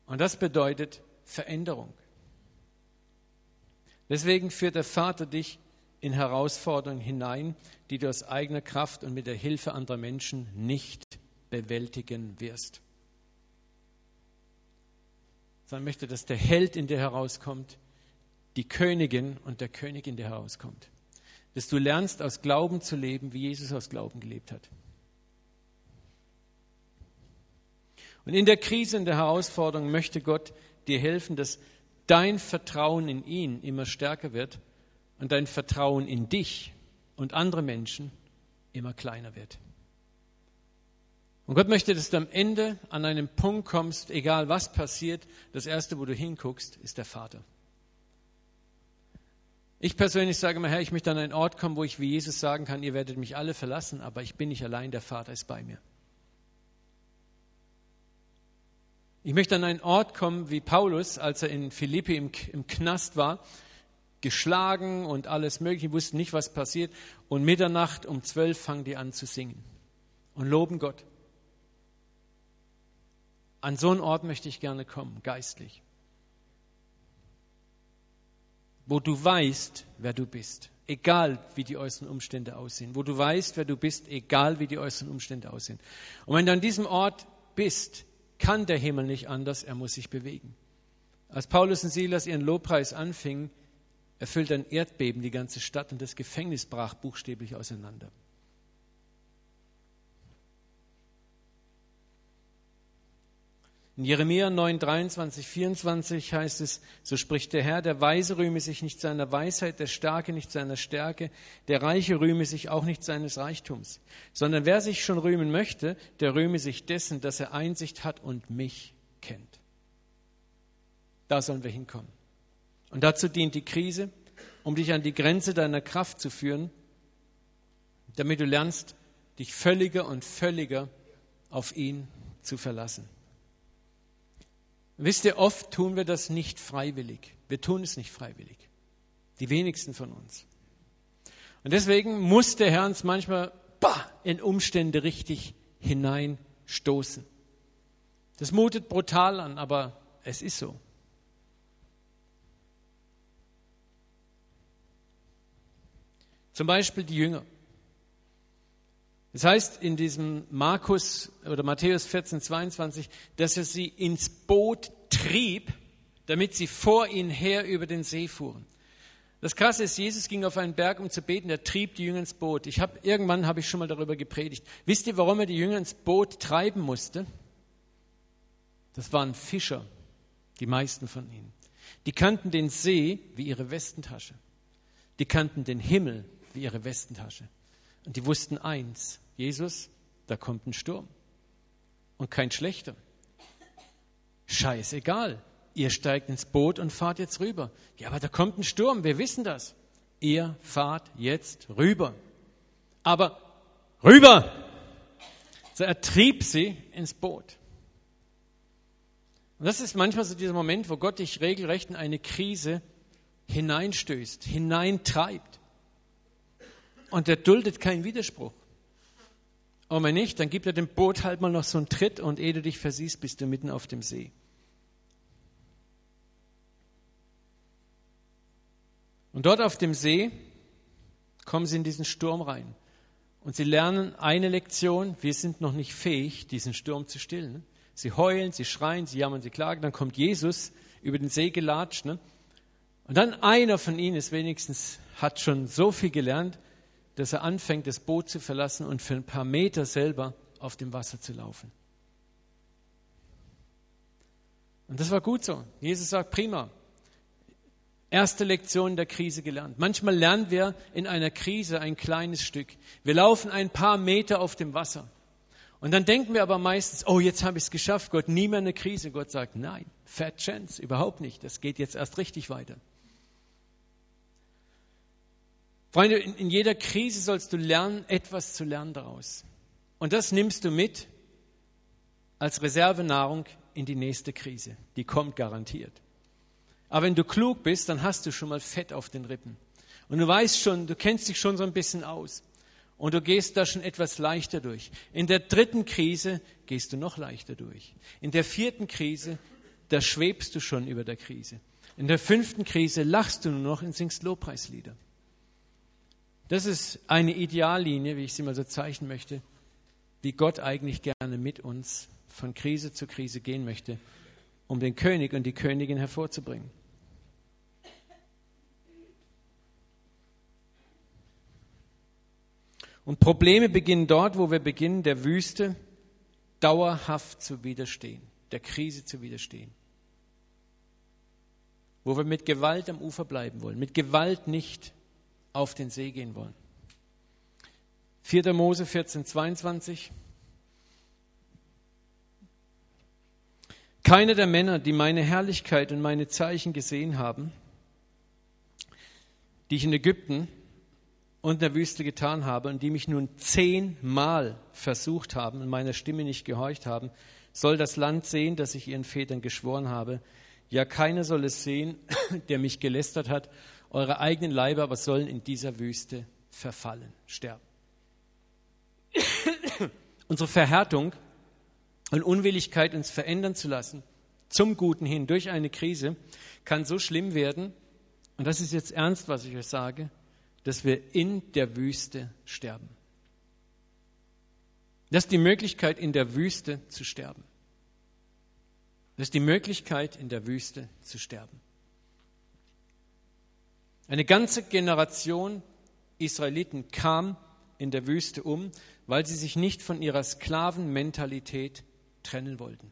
Und das bedeutet Veränderung. Deswegen führt der Vater dich in Herausforderungen hinein, die du aus eigener Kraft und mit der Hilfe anderer Menschen nicht bewältigen wirst. Sondern möchte, dass der Held in dir herauskommt, die Königin und der König in dir herauskommt. Dass du lernst, aus Glauben zu leben, wie Jesus aus Glauben gelebt hat. Und in der Krise, in der Herausforderung möchte Gott dir helfen, dass dein Vertrauen in ihn immer stärker wird und dein Vertrauen in dich und andere Menschen immer kleiner wird. Und Gott möchte, dass du am Ende an einen Punkt kommst, egal was passiert, das Erste, wo du hinguckst, ist der Vater. Ich persönlich sage immer, Herr, ich möchte an einen Ort kommen, wo ich wie Jesus sagen kann, ihr werdet mich alle verlassen, aber ich bin nicht allein, der Vater ist bei mir. Ich möchte an einen Ort kommen wie Paulus, als er in Philippi im, im Knast war, geschlagen und alles Mögliche, wussten nicht, was passiert. Und Mitternacht um zwölf fangen die an zu singen und loben Gott. An so einen Ort möchte ich gerne kommen, geistlich. Wo du weißt, wer du bist, egal wie die äußeren Umstände aussehen. Wo du weißt, wer du bist, egal wie die äußeren Umstände aussehen. Und wenn du an diesem Ort bist, kann der Himmel nicht anders, er muss sich bewegen. Als Paulus und Silas ihren Lobpreis anfingen, erfüllte ein Erdbeben die ganze Stadt und das Gefängnis brach buchstäblich auseinander. In Jeremia 9, 23, 24 heißt es, so spricht der Herr, der Weise rühme sich nicht seiner Weisheit, der Starke nicht seiner Stärke, der Reiche rühme sich auch nicht seines Reichtums, sondern wer sich schon rühmen möchte, der rühme sich dessen, dass er Einsicht hat und mich kennt. Da sollen wir hinkommen. Und dazu dient die Krise, um dich an die Grenze deiner Kraft zu führen, damit du lernst, dich völliger und völliger auf ihn zu verlassen. Wisst ihr, oft tun wir das nicht freiwillig. Wir tun es nicht freiwillig. Die wenigsten von uns. Und deswegen muss der Herr uns manchmal bah, in Umstände richtig hineinstoßen. Das mutet brutal an, aber es ist so. Zum Beispiel die Jünger. Das heißt in diesem Markus oder Matthäus 14, 22, dass er sie ins Boot trieb, damit sie vor ihnen her über den See fuhren. Das Krasse ist, Jesus ging auf einen Berg, um zu beten. Er trieb die Jünger ins Boot. Ich habe irgendwann habe ich schon mal darüber gepredigt. Wisst ihr, warum er die Jünger ins Boot treiben musste? Das waren Fischer, die meisten von ihnen. Die kannten den See wie ihre Westentasche. Die kannten den Himmel wie ihre Westentasche. Und die wussten eins: Jesus, da kommt ein Sturm. Und kein schlechter. Scheißegal. Ihr steigt ins Boot und fahrt jetzt rüber. Ja, aber da kommt ein Sturm, wir wissen das. Ihr fahrt jetzt rüber. Aber rüber! So er trieb sie ins Boot. Und das ist manchmal so dieser Moment, wo Gott dich regelrecht in eine Krise hineinstößt, hineintreibt. Und er duldet keinen Widerspruch. Und wenn nicht, dann gibt er dem Boot halt mal noch so einen Tritt und ehe du dich versiehst, bist du mitten auf dem See. Und dort auf dem See kommen sie in diesen Sturm rein. Und sie lernen eine Lektion, wir sind noch nicht fähig, diesen Sturm zu stillen. Sie heulen, sie schreien, sie jammern, sie klagen, dann kommt Jesus über den See gelatscht. Ne? Und dann einer von ihnen ist wenigstens, hat schon so viel gelernt, dass er anfängt, das Boot zu verlassen und für ein paar Meter selber auf dem Wasser zu laufen. Und das war gut so. Jesus sagt, prima. Erste Lektion der Krise gelernt. Manchmal lernen wir in einer Krise ein kleines Stück. Wir laufen ein paar Meter auf dem Wasser. Und dann denken wir aber meistens, oh, jetzt habe ich es geschafft, Gott, nie mehr eine Krise. Gott sagt, nein, fat chance, überhaupt nicht. Das geht jetzt erst richtig weiter. Freunde, in, in jeder Krise sollst du lernen, etwas zu lernen daraus. Und das nimmst du mit als Reservenahrung in die nächste Krise. Die kommt garantiert. Aber wenn du klug bist, dann hast du schon mal Fett auf den Rippen. Und du weißt schon, du kennst dich schon so ein bisschen aus. Und du gehst da schon etwas leichter durch. In der dritten Krise gehst du noch leichter durch. In der vierten Krise, da schwebst du schon über der Krise. In der fünften Krise lachst du nur noch und singst Lobpreislieder. Das ist eine Ideallinie, wie ich sie mal so zeichnen möchte, wie Gott eigentlich gerne mit uns von Krise zu Krise gehen möchte, um den König und die Königin hervorzubringen. Und Probleme beginnen dort, wo wir beginnen, der Wüste dauerhaft zu widerstehen, der Krise zu widerstehen. Wo wir mit Gewalt am Ufer bleiben wollen, mit Gewalt nicht auf den See gehen wollen. 4. Mose 14, 22. Keiner der Männer, die meine Herrlichkeit und meine Zeichen gesehen haben, die ich in Ägypten und in der Wüste getan habe und die mich nun zehnmal versucht haben und meiner Stimme nicht gehorcht haben, soll das Land sehen, das ich ihren Vätern geschworen habe. Ja, keiner soll es sehen, der mich gelästert hat. Eure eigenen Leiber aber sollen in dieser Wüste verfallen, sterben. Unsere Verhärtung und Unwilligkeit, uns verändern zu lassen, zum Guten hin, durch eine Krise, kann so schlimm werden, und das ist jetzt ernst, was ich euch sage, dass wir in der Wüste sterben. Das ist die Möglichkeit, in der Wüste zu sterben. Das ist die Möglichkeit, in der Wüste zu sterben. Eine ganze Generation Israeliten kam in der Wüste um, weil sie sich nicht von ihrer Sklavenmentalität trennen wollten.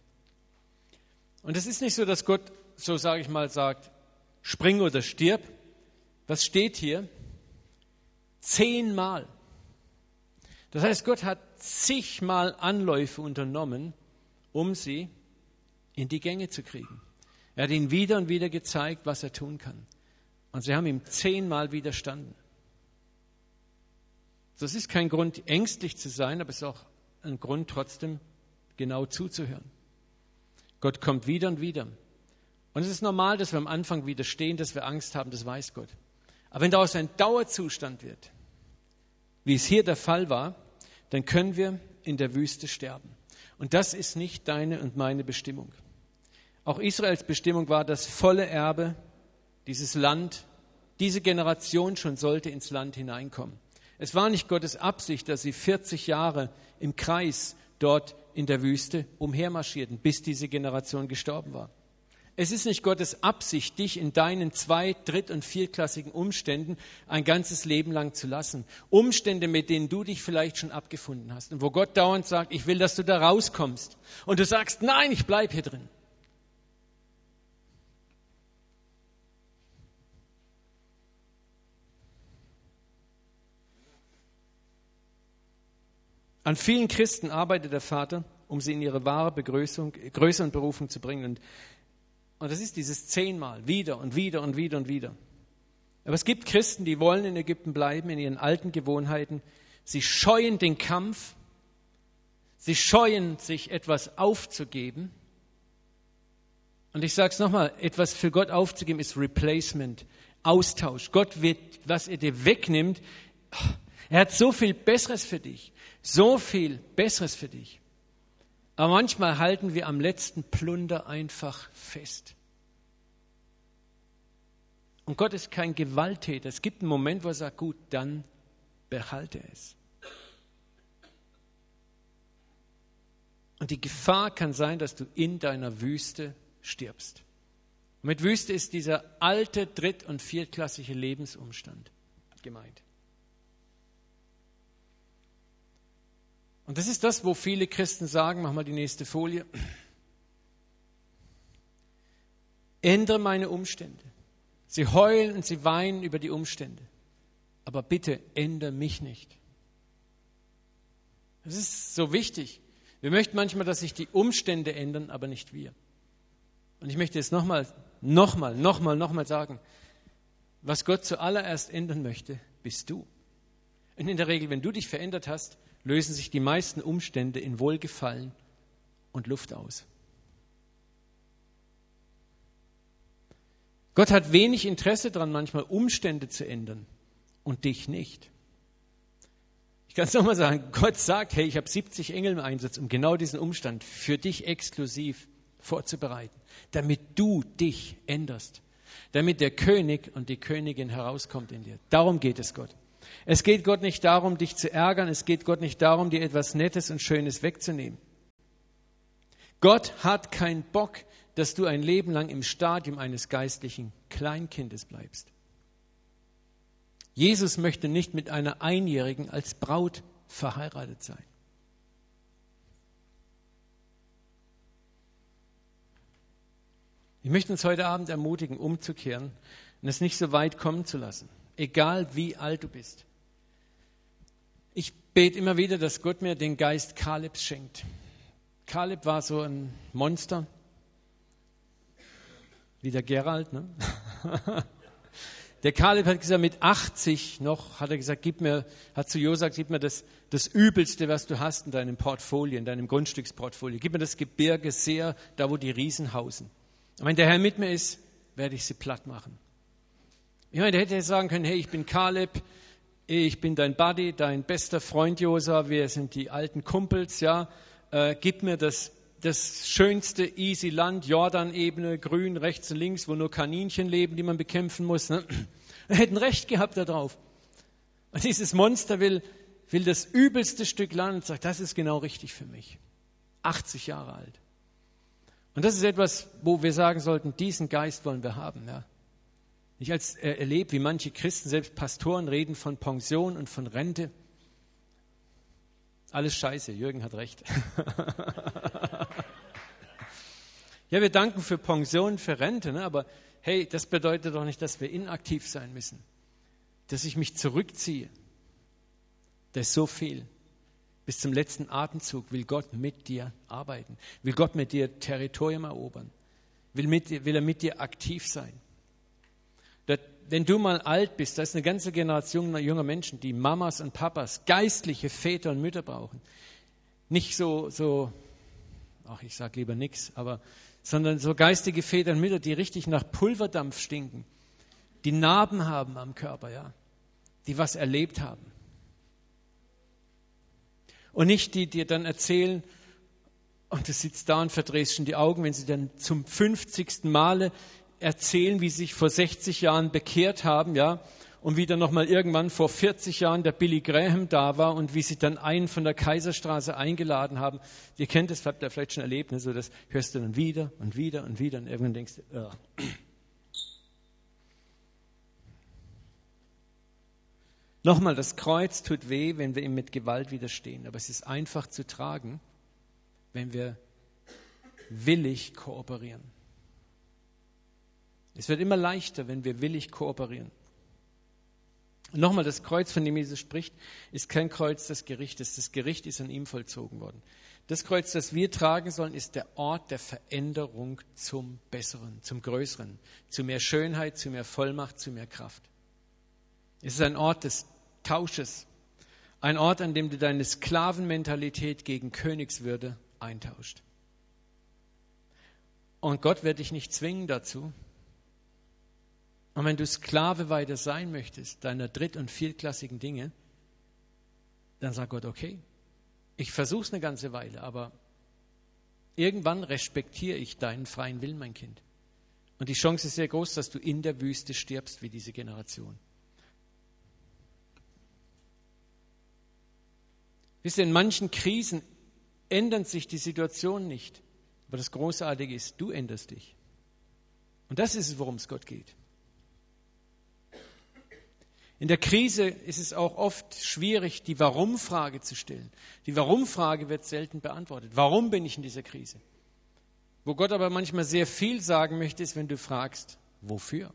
Und es ist nicht so, dass Gott, so sage ich mal, sagt, spring oder stirb. Was steht hier? Zehnmal. Das heißt, Gott hat zigmal Anläufe unternommen, um sie in die Gänge zu kriegen. Er hat ihnen wieder und wieder gezeigt, was er tun kann. Und sie haben ihm zehnmal widerstanden. Das ist kein Grund, ängstlich zu sein, aber es ist auch ein Grund, trotzdem genau zuzuhören. Gott kommt wieder und wieder. Und es ist normal, dass wir am Anfang widerstehen, dass wir Angst haben, das weiß Gott. Aber wenn daraus ein Dauerzustand wird, wie es hier der Fall war, dann können wir in der Wüste sterben. Und das ist nicht deine und meine Bestimmung. Auch Israels Bestimmung war das volle Erbe, dieses Land, diese Generation schon sollte ins Land hineinkommen. Es war nicht Gottes Absicht, dass sie 40 Jahre im Kreis dort in der Wüste umhermarschierten, bis diese Generation gestorben war. Es ist nicht Gottes Absicht, dich in deinen zwei-, dritt- und viertklassigen Umständen ein ganzes Leben lang zu lassen. Umstände, mit denen du dich vielleicht schon abgefunden hast und wo Gott dauernd sagt, ich will, dass du da rauskommst. Und du sagst, nein, ich bleib hier drin. An vielen Christen arbeitet der Vater, um sie in ihre wahre Begrüßung, Größe und Berufung zu bringen. Und und das ist dieses zehnmal, wieder und wieder und wieder und wieder. Aber es gibt Christen, die wollen in Ägypten bleiben, in ihren alten Gewohnheiten. Sie scheuen den Kampf. Sie scheuen sich etwas aufzugeben. Und ich sage es nochmal, etwas für Gott aufzugeben ist Replacement, Austausch. Gott wird, was er dir wegnimmt, er hat so viel Besseres für dich, so viel Besseres für dich. Aber manchmal halten wir am letzten Plunder einfach fest. Und Gott ist kein Gewalttäter. Es gibt einen Moment, wo er sagt, gut, dann behalte es. Und die Gefahr kann sein, dass du in deiner Wüste stirbst. Und mit Wüste ist dieser alte dritt- und viertklassige Lebensumstand gemeint. Und das ist das, wo viele Christen sagen, mach mal die nächste Folie, ändere meine Umstände. Sie heulen und sie weinen über die Umstände. Aber bitte ändere mich nicht. Das ist so wichtig. Wir möchten manchmal, dass sich die Umstände ändern, aber nicht wir. Und ich möchte jetzt nochmal, nochmal, nochmal, nochmal sagen, was Gott zuallererst ändern möchte, bist du. Und in der Regel, wenn du dich verändert hast, lösen sich die meisten Umstände in Wohlgefallen und Luft aus. Gott hat wenig Interesse daran, manchmal Umstände zu ändern und dich nicht. Ich kann es nochmal sagen, Gott sagt, hey, ich habe 70 Engel im Einsatz, um genau diesen Umstand für dich exklusiv vorzubereiten, damit du dich änderst, damit der König und die Königin herauskommt in dir. Darum geht es Gott. Es geht Gott nicht darum, dich zu ärgern, es geht Gott nicht darum, dir etwas Nettes und Schönes wegzunehmen. Gott hat keinen Bock, dass du ein Leben lang im Stadium eines geistlichen Kleinkindes bleibst. Jesus möchte nicht mit einer Einjährigen als Braut verheiratet sein. Ich möchte uns heute Abend ermutigen, umzukehren und es nicht so weit kommen zu lassen, egal wie alt du bist. Ich bete immer wieder, dass Gott mir den Geist Kalebs schenkt. Kaleb war so ein Monster, wie der Gerald. Ne? Der Kaleb hat gesagt, mit 80 noch, hat er gesagt, gib mir, hat zu Josua gesagt, gib mir das, das Übelste, was du hast in deinem Portfolio, in deinem Grundstücksportfolio. Gib mir das Gebirge sehr, da wo die Riesen hausen. Und wenn der Herr mit mir ist, werde ich sie platt machen. Ich meine, der hätte sagen können, hey, ich bin Kaleb, ich bin dein Buddy, dein bester Freund Josua, wir sind die alten Kumpels, ja, äh, gib mir das, das schönste, easy Land, Jordanebene, grün, rechts und links, wo nur Kaninchen leben, die man bekämpfen muss. Ne? Wir hätten recht gehabt darauf. Und dieses Monster will, will das übelste Stück Land und sagt, das ist genau richtig für mich. 80 Jahre alt. Und das ist etwas, wo wir sagen sollten, diesen Geist wollen wir haben. Ja. Ich als äh, erlebe, wie manche Christen, selbst Pastoren, reden von Pension und von Rente. Alles scheiße, Jürgen hat recht. ja, wir danken für Pension, für Rente, ne? aber hey, das bedeutet doch nicht, dass wir inaktiv sein müssen. Dass ich mich zurückziehe. Das ist so viel. Bis zum letzten Atemzug will Gott mit dir arbeiten. Will Gott mit dir Territorium erobern. Will, mit will er mit dir aktiv sein. Wenn du mal alt bist, da ist eine ganze Generation junger Menschen, die Mamas und Papas, geistliche Väter und Mütter brauchen. Nicht so, so ach, ich sage lieber nichts, sondern so geistige Väter und Mütter, die richtig nach Pulverdampf stinken, die Narben haben am Körper, ja, die was erlebt haben. Und nicht die dir dann erzählen, und du sitzt da und verdrehst schon die Augen, wenn sie dann zum 50. Male erzählen, wie sie sich vor 60 Jahren bekehrt haben, ja, und wie dann nochmal irgendwann vor 40 Jahren der Billy Graham da war und wie sie dann einen von der Kaiserstraße eingeladen haben. Ihr kennt das, habt ihr vielleicht schon erlebt, ne? so das hörst du dann wieder und wieder und wieder und irgendwann denkst du, oh. Nochmal, das Kreuz tut weh, wenn wir ihm mit Gewalt widerstehen, aber es ist einfach zu tragen, wenn wir willig kooperieren. Es wird immer leichter, wenn wir willig kooperieren. Und nochmal, das Kreuz, von dem Jesus spricht, ist kein Kreuz des Gerichtes. Das Gericht ist an ihm vollzogen worden. Das Kreuz, das wir tragen sollen, ist der Ort der Veränderung zum Besseren, zum Größeren, zu mehr Schönheit, zu mehr Vollmacht, zu mehr Kraft. Es ist ein Ort des Tausches, ein Ort, an dem du deine Sklavenmentalität gegen Königswürde eintauscht. Und Gott wird dich nicht zwingen dazu, und wenn du Sklave weiter sein möchtest, deiner dritt- und viertklassigen Dinge, dann sagt Gott, okay, ich versuche es eine ganze Weile, aber irgendwann respektiere ich deinen freien Willen, mein Kind. Und die Chance ist sehr groß, dass du in der Wüste stirbst wie diese Generation. Wisst ihr, in manchen Krisen ändern sich die Situationen nicht. Aber das Großartige ist, du änderst dich. Und das ist es, worum es Gott geht. In der Krise ist es auch oft schwierig, die Warum-Frage zu stellen. Die Warum-Frage wird selten beantwortet. Warum bin ich in dieser Krise? Wo Gott aber manchmal sehr viel sagen möchte, ist, wenn du fragst, wofür?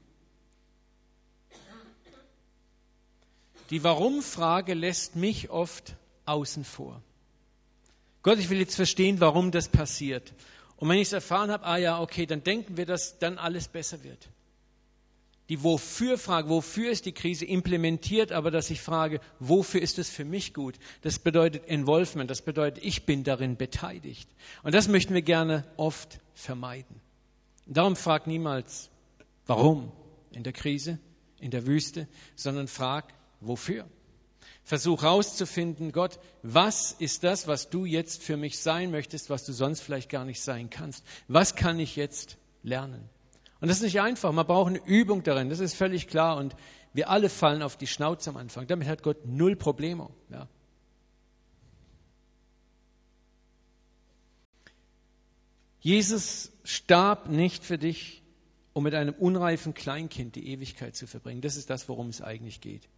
Die Warum-Frage lässt mich oft außen vor. Gott, ich will jetzt verstehen, warum das passiert. Und wenn ich es erfahren habe, ah ja, okay, dann denken wir, dass dann alles besser wird die Wofür-Frage, wofür ist die Krise implementiert, aber dass ich frage, wofür ist es für mich gut? Das bedeutet Involvement, das bedeutet, ich bin darin beteiligt. Und das möchten wir gerne oft vermeiden. Und darum frag niemals, warum in der Krise, in der Wüste, sondern frag, wofür? Versuch herauszufinden, Gott, was ist das, was du jetzt für mich sein möchtest, was du sonst vielleicht gar nicht sein kannst? Was kann ich jetzt lernen? Und das ist nicht einfach, man braucht eine Übung darin, das ist völlig klar. Und wir alle fallen auf die Schnauze am Anfang. Damit hat Gott null Probleme. Ja. Jesus starb nicht für dich, um mit einem unreifen Kleinkind die Ewigkeit zu verbringen. Das ist das, worum es eigentlich geht.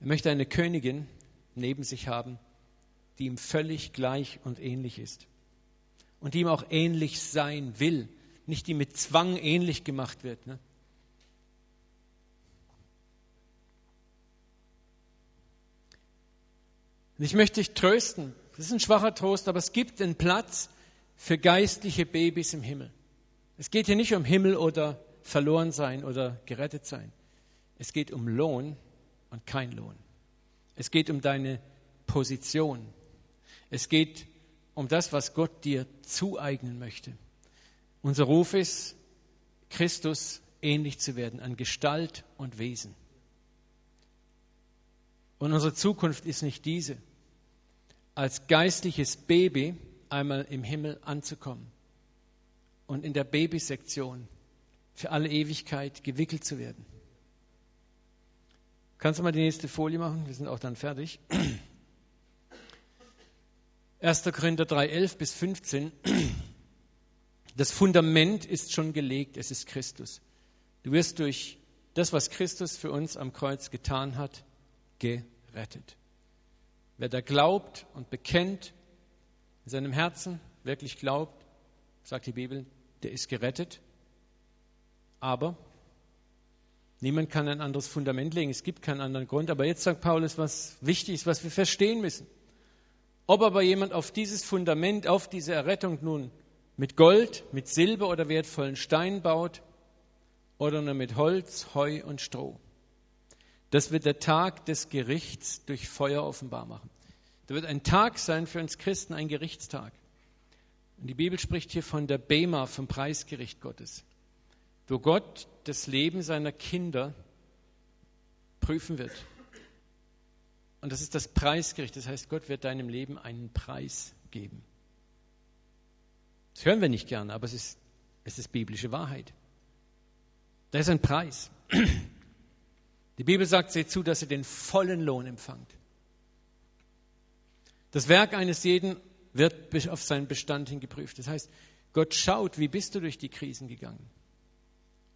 Er möchte eine Königin neben sich haben, die ihm völlig gleich und ähnlich ist. Und die ihm auch ähnlich sein will, nicht die mit Zwang ähnlich gemacht wird. Ne? Und ich möchte dich trösten. Das ist ein schwacher Trost, aber es gibt einen Platz für geistliche Babys im Himmel. Es geht hier nicht um Himmel oder verloren sein oder gerettet sein. Es geht um Lohn und kein Lohn. Es geht um deine Position. Es geht um das, was Gott dir zueignen möchte. Unser Ruf ist, Christus ähnlich zu werden an Gestalt und Wesen. Und unsere Zukunft ist nicht diese, als geistliches Baby einmal im Himmel anzukommen und in der Babysektion für alle Ewigkeit gewickelt zu werden. Kannst du mal die nächste Folie machen? Wir sind auch dann fertig. 1. Korinther 3, 11 bis 15. Das Fundament ist schon gelegt, es ist Christus. Du wirst durch das, was Christus für uns am Kreuz getan hat, gerettet. Wer da glaubt und bekennt, in seinem Herzen wirklich glaubt, sagt die Bibel, der ist gerettet. Aber niemand kann ein anderes Fundament legen. Es gibt keinen anderen Grund. Aber jetzt sagt Paulus, was wichtig ist, was wir verstehen müssen. Ob aber jemand auf dieses Fundament, auf diese Errettung nun mit Gold, mit Silber oder wertvollen Stein baut oder nur mit Holz, Heu und Stroh. Das wird der Tag des Gerichts durch Feuer offenbar machen. Da wird ein Tag sein für uns Christen, ein Gerichtstag. Und die Bibel spricht hier von der Bema, vom Preisgericht Gottes, wo Gott das Leben seiner Kinder prüfen wird. Und das ist das Preisgericht. Das heißt, Gott wird deinem Leben einen Preis geben. Das hören wir nicht gern, aber es ist, es ist biblische Wahrheit. Da ist ein Preis. Die Bibel sagt, seht zu, dass ihr den vollen Lohn empfangt. Das Werk eines jeden wird auf seinen Bestand hin geprüft. Das heißt, Gott schaut, wie bist du durch die Krisen gegangen?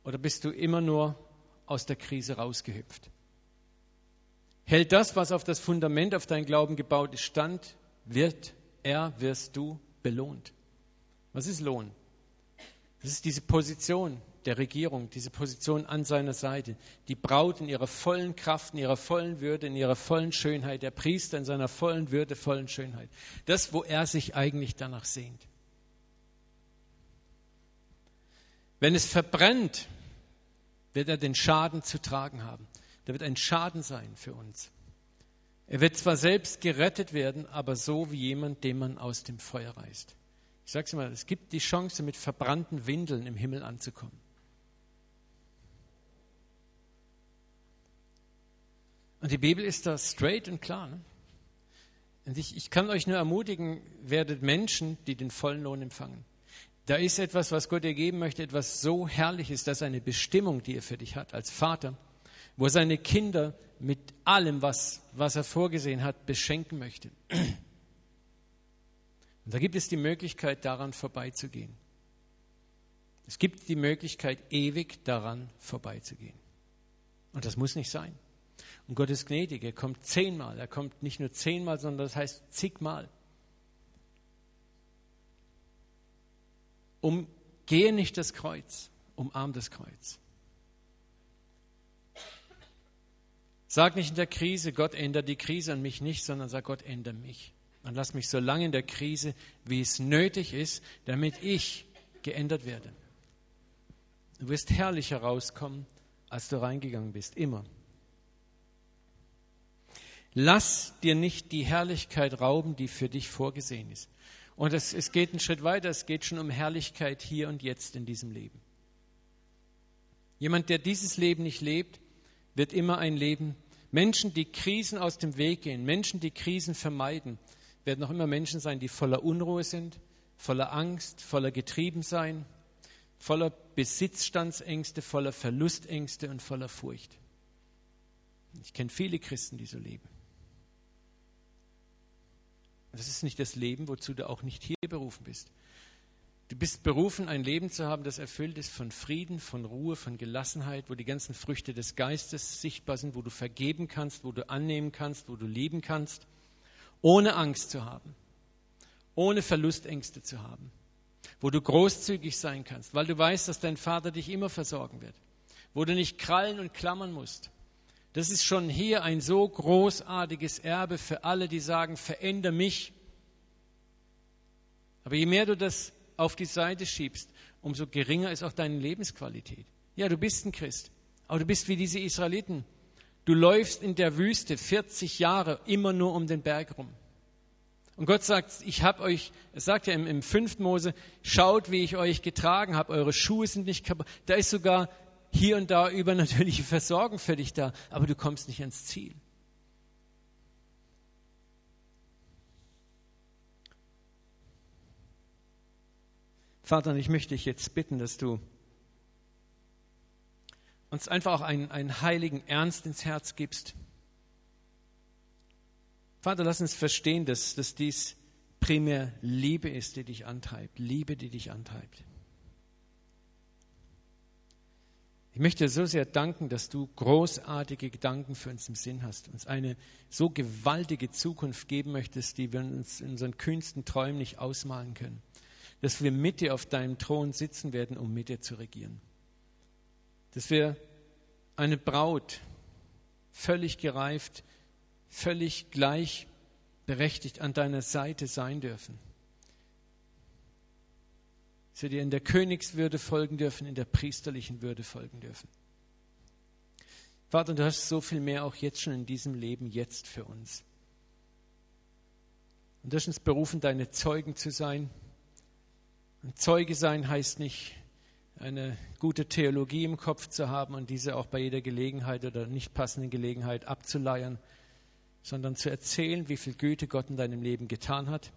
Oder bist du immer nur aus der Krise rausgehüpft? Hält das, was auf das Fundament, auf dein Glauben gebaut ist, stand, wird er, wirst du belohnt. Was ist Lohn? Das ist diese Position, der Regierung, diese Position an seiner Seite. Die Braut in ihrer vollen Kraft, in ihrer vollen Würde, in ihrer vollen Schönheit, der Priester in seiner vollen Würde, vollen Schönheit. Das, wo er sich eigentlich danach sehnt. Wenn es verbrennt, wird er den Schaden zu tragen haben. Da wird ein Schaden sein für uns. Er wird zwar selbst gerettet werden, aber so wie jemand, den man aus dem Feuer reißt. Ich sage es mal, es gibt die Chance, mit verbrannten Windeln im Himmel anzukommen. Und die Bibel ist da straight und klar. Ne? Und ich, ich kann euch nur ermutigen, werdet Menschen, die den vollen Lohn empfangen. Da ist etwas, was Gott dir geben möchte, etwas so Herrliches, das ist eine Bestimmung, die er für dich hat als Vater, wo er seine Kinder mit allem, was, was er vorgesehen hat, beschenken möchte. Und da gibt es die Möglichkeit, daran vorbeizugehen. Es gibt die Möglichkeit, ewig daran vorbeizugehen. Und das muss nicht sein. Und Gott ist gnädig. Er kommt zehnmal. Er kommt nicht nur zehnmal, sondern das heißt zigmal. Umgehe nicht das Kreuz, umarm das Kreuz. Sag nicht in der Krise, Gott ändert die Krise an mich nicht, sondern sag, Gott ändert mich. Und lass mich so lange in der Krise, wie es nötig ist, damit ich geändert werde. Du wirst herrlich herauskommen, als du reingegangen bist, immer. Lass dir nicht die Herrlichkeit rauben, die für dich vorgesehen ist. Und es, es geht einen Schritt weiter, es geht schon um Herrlichkeit hier und jetzt in diesem Leben. Jemand, der dieses Leben nicht lebt, wird immer ein Leben Menschen, die Krisen aus dem Weg gehen, Menschen, die Krisen vermeiden, werden noch immer Menschen sein, die voller Unruhe sind, voller Angst, voller Getriebensein, voller Besitzstandsängste, voller Verlustängste und voller Furcht. Ich kenne viele Christen, die so leben. Das ist nicht das Leben, wozu du auch nicht hier berufen bist. Du bist berufen, ein Leben zu haben, das erfüllt ist von Frieden, von Ruhe, von Gelassenheit, wo die ganzen Früchte des Geistes sichtbar sind, wo du vergeben kannst, wo du annehmen kannst, wo du lieben kannst, ohne Angst zu haben, ohne Verlustängste zu haben, wo du großzügig sein kannst, weil du weißt, dass dein Vater dich immer versorgen wird, wo du nicht krallen und klammern musst. Das ist schon hier ein so großartiges Erbe für alle, die sagen, veränder mich. Aber je mehr du das auf die Seite schiebst, umso geringer ist auch deine Lebensqualität. Ja, du bist ein Christ, aber du bist wie diese Israeliten. Du läufst in der Wüste 40 Jahre immer nur um den Berg rum. Und Gott sagt, ich habe euch, er sagt ja im, im 5. Mose, schaut, wie ich euch getragen habe, eure Schuhe sind nicht kaputt. Da ist sogar hier und da übernatürliche Versorgung für dich da, aber du kommst nicht ans Ziel. Vater, ich möchte dich jetzt bitten, dass du uns einfach auch einen, einen heiligen Ernst ins Herz gibst. Vater, lass uns verstehen, dass, dass dies primär Liebe ist, die dich antreibt. Liebe, die dich antreibt. Ich möchte dir so sehr danken, dass du großartige Gedanken für uns im Sinn hast, uns eine so gewaltige Zukunft geben möchtest, die wir uns in unseren kühnsten Träumen nicht ausmalen können dass wir mit dir auf deinem Thron sitzen werden, um mit dir zu regieren. Dass wir eine Braut, völlig gereift, völlig gleichberechtigt an deiner Seite sein dürfen. Dass wir dir in der Königswürde folgen dürfen, in der priesterlichen Würde folgen dürfen. Vater, du hast so viel mehr auch jetzt schon in diesem Leben jetzt für uns. Und du hast uns berufen, deine Zeugen zu sein, ein Zeuge sein heißt nicht, eine gute Theologie im Kopf zu haben und diese auch bei jeder Gelegenheit oder nicht passenden Gelegenheit abzuleiern, sondern zu erzählen, wie viel Güte Gott in deinem Leben getan hat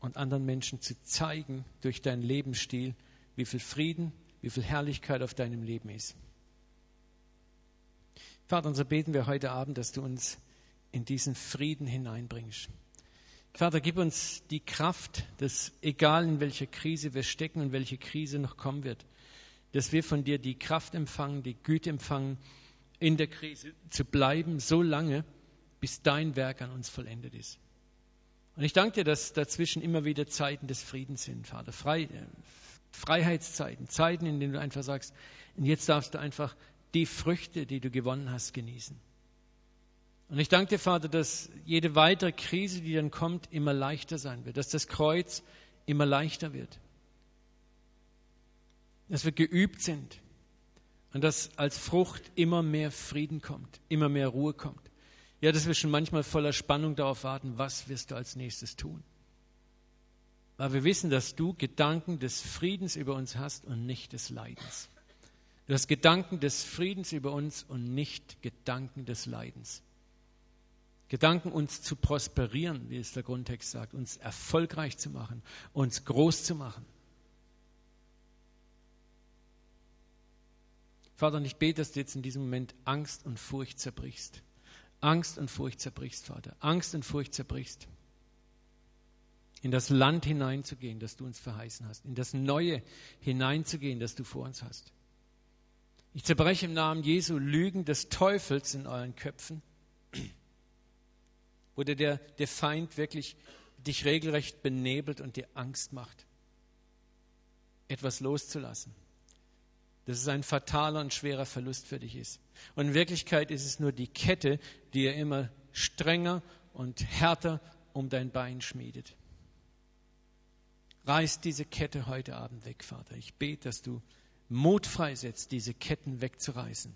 und anderen Menschen zu zeigen durch deinen Lebensstil, wie viel Frieden, wie viel Herrlichkeit auf deinem Leben ist. Vater, und so beten wir heute Abend, dass du uns in diesen Frieden hineinbringst. Vater, gib uns die Kraft, dass egal in welcher Krise wir stecken und welche Krise noch kommen wird, dass wir von dir die Kraft empfangen, die Güte empfangen, in der Krise zu bleiben, so lange, bis dein Werk an uns vollendet ist. Und ich danke dir, dass dazwischen immer wieder Zeiten des Friedens sind, Vater. Frei, äh, Freiheitszeiten, Zeiten, in denen du einfach sagst, und jetzt darfst du einfach die Früchte, die du gewonnen hast, genießen. Und ich danke dir, Vater, dass jede weitere Krise, die dann kommt, immer leichter sein wird, dass das Kreuz immer leichter wird, dass wir geübt sind und dass als Frucht immer mehr Frieden kommt, immer mehr Ruhe kommt. Ja, dass wir schon manchmal voller Spannung darauf warten, was wirst du als nächstes tun. Weil wir wissen, dass du Gedanken des Friedens über uns hast und nicht des Leidens. Du hast Gedanken des Friedens über uns und nicht Gedanken des Leidens. Gedanken, uns zu prosperieren, wie es der Grundtext sagt, uns erfolgreich zu machen, uns groß zu machen. Vater, und ich bete, dass du jetzt in diesem Moment Angst und Furcht zerbrichst. Angst und Furcht zerbrichst, Vater. Angst und Furcht zerbrichst. In das Land hineinzugehen, das du uns verheißen hast. In das Neue hineinzugehen, das du vor uns hast. Ich zerbreche im Namen Jesu Lügen des Teufels in euren Köpfen wo der, der Feind wirklich dich regelrecht benebelt und dir Angst macht, etwas loszulassen. Dass es ein fataler und schwerer Verlust für dich ist. Und in Wirklichkeit ist es nur die Kette, die er immer strenger und härter um dein Bein schmiedet. Reiß diese Kette heute Abend weg, Vater. Ich bete, dass du Mut freisetzt, diese Ketten wegzureißen.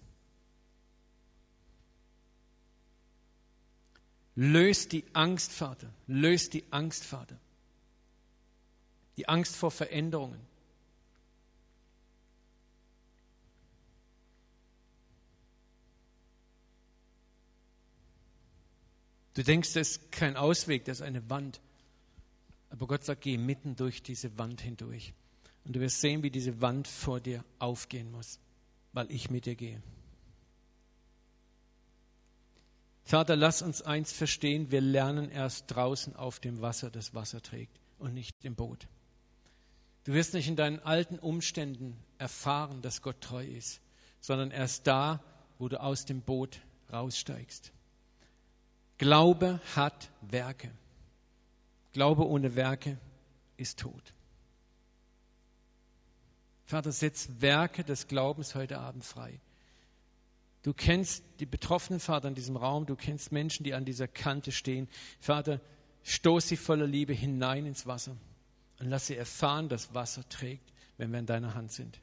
Löst die Angst, Vater. Löst die Angst, Vater. Die Angst vor Veränderungen. Du denkst, das ist kein Ausweg, das ist eine Wand. Aber Gott sagt, geh mitten durch diese Wand hindurch. Und du wirst sehen, wie diese Wand vor dir aufgehen muss, weil ich mit dir gehe. Vater, lass uns eins verstehen, wir lernen erst draußen auf dem Wasser, das Wasser trägt und nicht im Boot. Du wirst nicht in deinen alten Umständen erfahren, dass Gott treu ist, sondern erst da, wo du aus dem Boot raussteigst. Glaube hat Werke. Glaube ohne Werke ist tot. Vater, setz Werke des Glaubens heute Abend frei. Du kennst die betroffenen Vater in diesem Raum, du kennst Menschen, die an dieser Kante stehen. Vater, stoß sie voller Liebe hinein ins Wasser und lass sie erfahren, dass Wasser trägt, wenn wir in deiner Hand sind.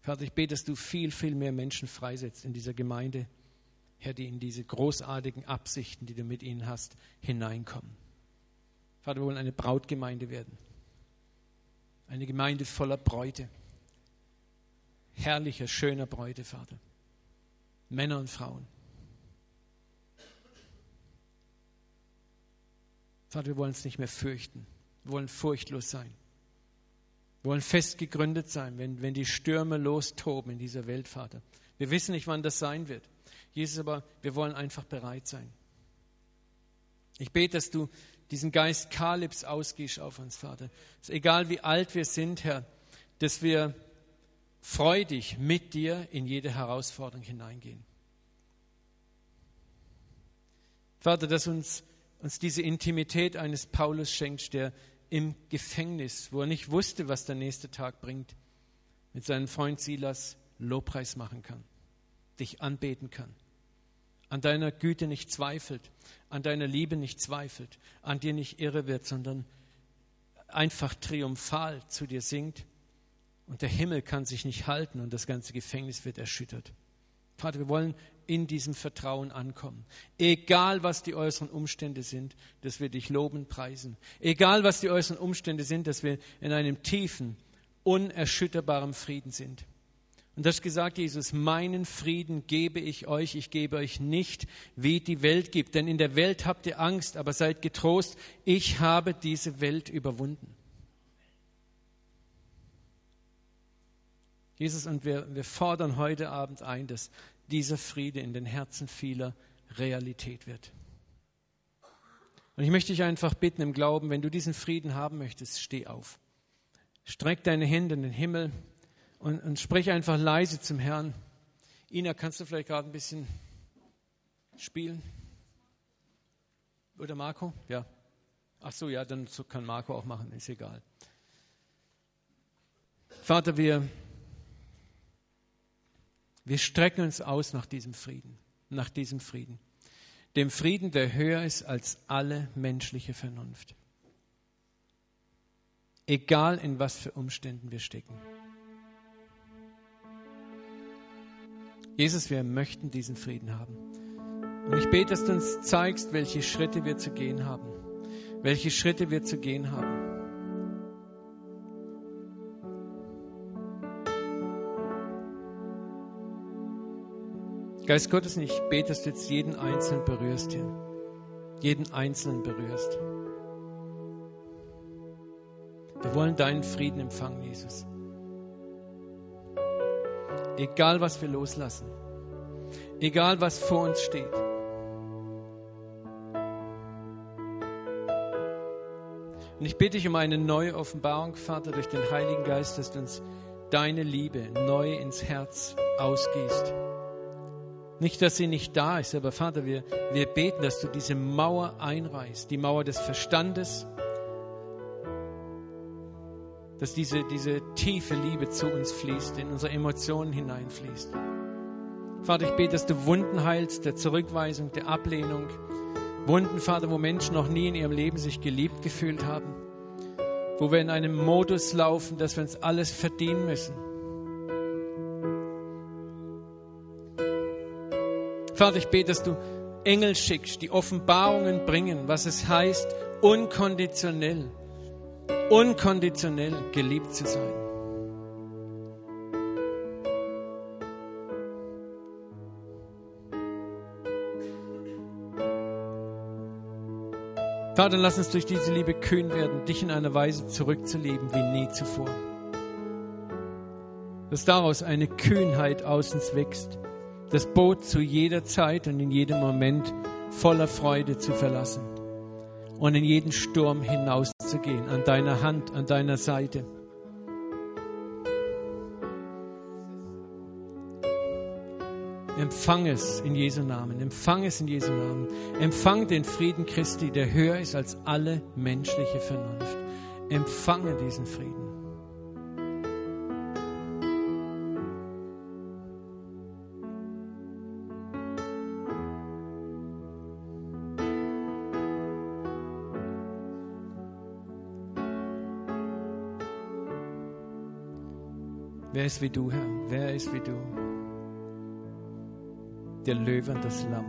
Vater, ich bete, dass du viel, viel mehr Menschen freisetzt in dieser Gemeinde, Herr, die in diese großartigen Absichten, die du mit ihnen hast, hineinkommen. Vater, wir wollen eine Brautgemeinde werden. Eine Gemeinde voller Bräute herrlicher, schöner Bräute, Vater. Männer und Frauen. Vater, wir wollen es nicht mehr fürchten. Wir wollen furchtlos sein. Wir wollen fest gegründet sein, wenn, wenn die Stürme lostoben in dieser Welt, Vater. Wir wissen nicht, wann das sein wird. Jesus, aber wir wollen einfach bereit sein. Ich bete, dass du diesen Geist Kalibs ausgehst auf uns, Vater. Dass egal wie alt wir sind, Herr, dass wir freudig mit dir in jede Herausforderung hineingehen. Vater, dass uns, uns diese Intimität eines Paulus schenkt, der im Gefängnis, wo er nicht wusste, was der nächste Tag bringt, mit seinem Freund Silas Lobpreis machen kann, dich anbeten kann, an deiner Güte nicht zweifelt, an deiner Liebe nicht zweifelt, an dir nicht irre wird, sondern einfach triumphal zu dir singt und der Himmel kann sich nicht halten und das ganze Gefängnis wird erschüttert. Vater, wir wollen in diesem Vertrauen ankommen. Egal, was die äußeren Umstände sind, dass wir dich loben, preisen. Egal, was die äußeren Umstände sind, dass wir in einem tiefen, unerschütterbaren Frieden sind. Und das gesagt, Jesus, meinen Frieden gebe ich euch, ich gebe euch nicht, wie die Welt gibt. Denn in der Welt habt ihr Angst, aber seid getrost, ich habe diese Welt überwunden. Jesus, und wir, wir fordern heute Abend ein, dass dieser Friede in den Herzen vieler Realität wird. Und ich möchte dich einfach bitten im Glauben, wenn du diesen Frieden haben möchtest, steh auf. Streck deine Hände in den Himmel und, und sprich einfach leise zum Herrn. Ina, kannst du vielleicht gerade ein bisschen spielen? Oder Marco? Ja. Ach so, ja, dann kann Marco auch machen, ist egal. Vater, wir wir strecken uns aus nach diesem Frieden, nach diesem Frieden. Dem Frieden, der höher ist als alle menschliche Vernunft. Egal in was für Umständen wir stecken. Jesus, wir möchten diesen Frieden haben. Und ich bete, dass du uns zeigst, welche Schritte wir zu gehen haben. Welche Schritte wir zu gehen haben. Geist Gottes, ich bete, dass du jetzt jeden Einzelnen berührst hier. Jeden Einzelnen berührst. Wir wollen deinen Frieden empfangen, Jesus. Egal, was wir loslassen. Egal, was vor uns steht. Und ich bitte dich um eine neue Offenbarung, Vater, durch den Heiligen Geist, dass du uns deine Liebe neu ins Herz ausgießt. Nicht, dass sie nicht da ist, aber Vater, wir, wir beten, dass du diese Mauer einreißt, die Mauer des Verstandes, dass diese, diese tiefe Liebe zu uns fließt, in unsere Emotionen hineinfließt. Vater, ich bete, dass du Wunden heilst, der Zurückweisung, der Ablehnung. Wunden, Vater, wo Menschen noch nie in ihrem Leben sich geliebt gefühlt haben. Wo wir in einem Modus laufen, dass wir uns alles verdienen müssen Vater, ich bete, dass du Engel schickst, die Offenbarungen bringen, was es heißt, unkonditionell, unkonditionell geliebt zu sein. Vater, lass uns durch diese Liebe kühn werden, dich in einer Weise zurückzuleben wie nie zuvor. Dass daraus eine Kühnheit aus uns wächst, das Boot zu jeder Zeit und in jedem Moment voller Freude zu verlassen und in jeden Sturm hinauszugehen, an deiner Hand, an deiner Seite. Empfang es in Jesu Namen. Empfang es in Jesu Namen. Empfang den Frieden Christi, der höher ist als alle menschliche Vernunft. Empfange diesen Frieden. Ist wie du, Herr? Wer ist wie du? der Löwe und das Lamm.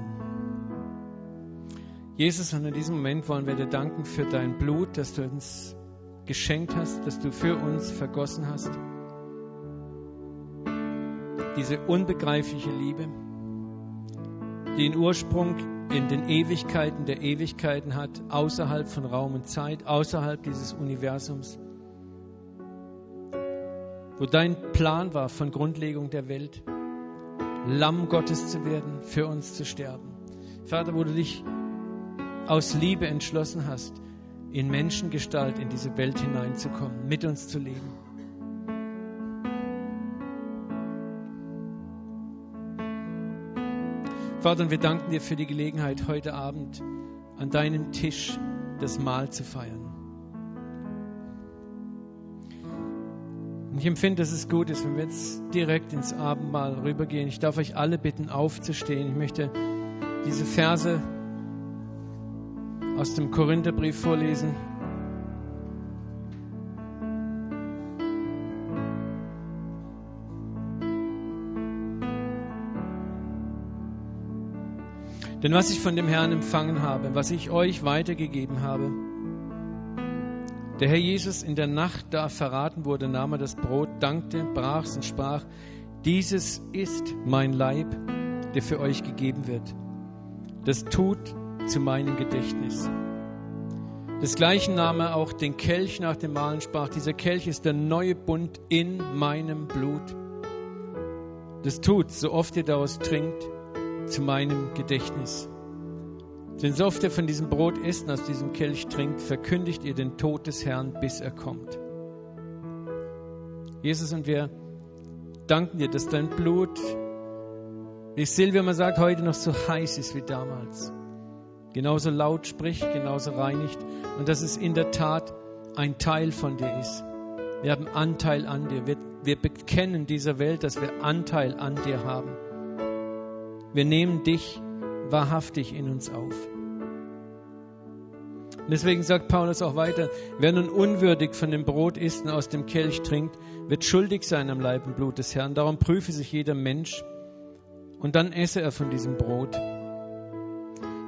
Jesus, und in diesem Moment wollen wir dir danken für dein Blut, das du uns geschenkt hast, das du für uns vergossen hast. Diese unbegreifliche Liebe, die den Ursprung in den Ewigkeiten der Ewigkeiten hat, außerhalb von Raum und Zeit, außerhalb dieses Universums, wo dein Plan war von Grundlegung der Welt. Lamm Gottes zu werden, für uns zu sterben. Vater, wo du dich aus Liebe entschlossen hast, in Menschengestalt in diese Welt hineinzukommen, mit uns zu leben. Vater, und wir danken dir für die Gelegenheit, heute Abend an deinem Tisch das Mahl zu feiern. Und ich empfinde, dass es gut ist, wenn wir jetzt direkt ins Abendmahl rübergehen. Ich darf euch alle bitten, aufzustehen. Ich möchte diese Verse aus dem Korintherbrief vorlesen. Denn was ich von dem Herrn empfangen habe, was ich euch weitergegeben habe, der Herr Jesus in der Nacht, da er verraten wurde, nahm er das Brot, dankte, brach's und sprach, dieses ist mein Leib, der für euch gegeben wird. Das tut zu meinem Gedächtnis. Desgleichen nahm er auch den Kelch nach dem Mahlen, sprach, dieser Kelch ist der neue Bund in meinem Blut. Das tut, so oft ihr daraus trinkt, zu meinem Gedächtnis. Denn so oft ihr von diesem Brot isst und aus diesem Kelch trinkt, verkündigt ihr den Tod des Herrn, bis er kommt. Jesus, und wir danken dir, dass dein Blut, wie Silvia mal sagt, heute noch so heiß ist wie damals. Genauso laut spricht, genauso reinigt und dass es in der Tat ein Teil von dir ist. Wir haben Anteil an dir. Wir, wir bekennen dieser Welt, dass wir Anteil an dir haben. Wir nehmen dich wahrhaftig in uns auf. Deswegen sagt Paulus auch weiter, wer nun unwürdig von dem Brot isst und aus dem Kelch trinkt, wird schuldig sein am Leib und Blut des Herrn. Darum prüfe sich jeder Mensch und dann esse er von diesem Brot.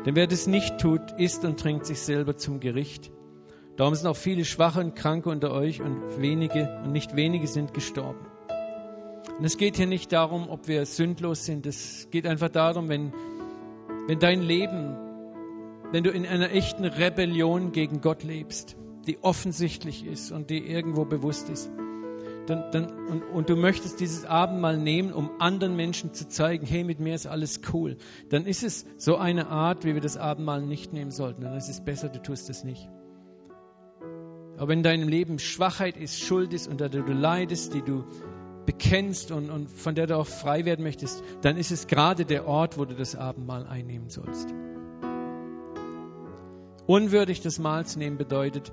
Denn wer das nicht tut, isst und trinkt sich selber zum Gericht. Darum sind auch viele Schwache und Kranke unter euch und wenige und nicht wenige sind gestorben. Und es geht hier nicht darum, ob wir sündlos sind. Es geht einfach darum, wenn wenn dein Leben, wenn du in einer echten Rebellion gegen Gott lebst, die offensichtlich ist und die irgendwo bewusst ist, dann, dann, und, und du möchtest dieses Abendmahl nehmen, um anderen Menschen zu zeigen, hey, mit mir ist alles cool, dann ist es so eine Art, wie wir das Abendmahl nicht nehmen sollten. Dann ist es besser, du tust es nicht. Aber wenn in deinem Leben Schwachheit ist, Schuld ist, unter der du leidest, die du bekennst und, und von der du auch frei werden möchtest, dann ist es gerade der Ort, wo du das Abendmahl einnehmen sollst. Unwürdig das Mahl zu nehmen bedeutet,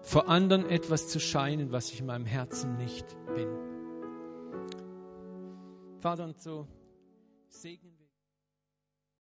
vor anderen etwas zu scheinen, was ich in meinem Herzen nicht bin. Vater, und so segnen.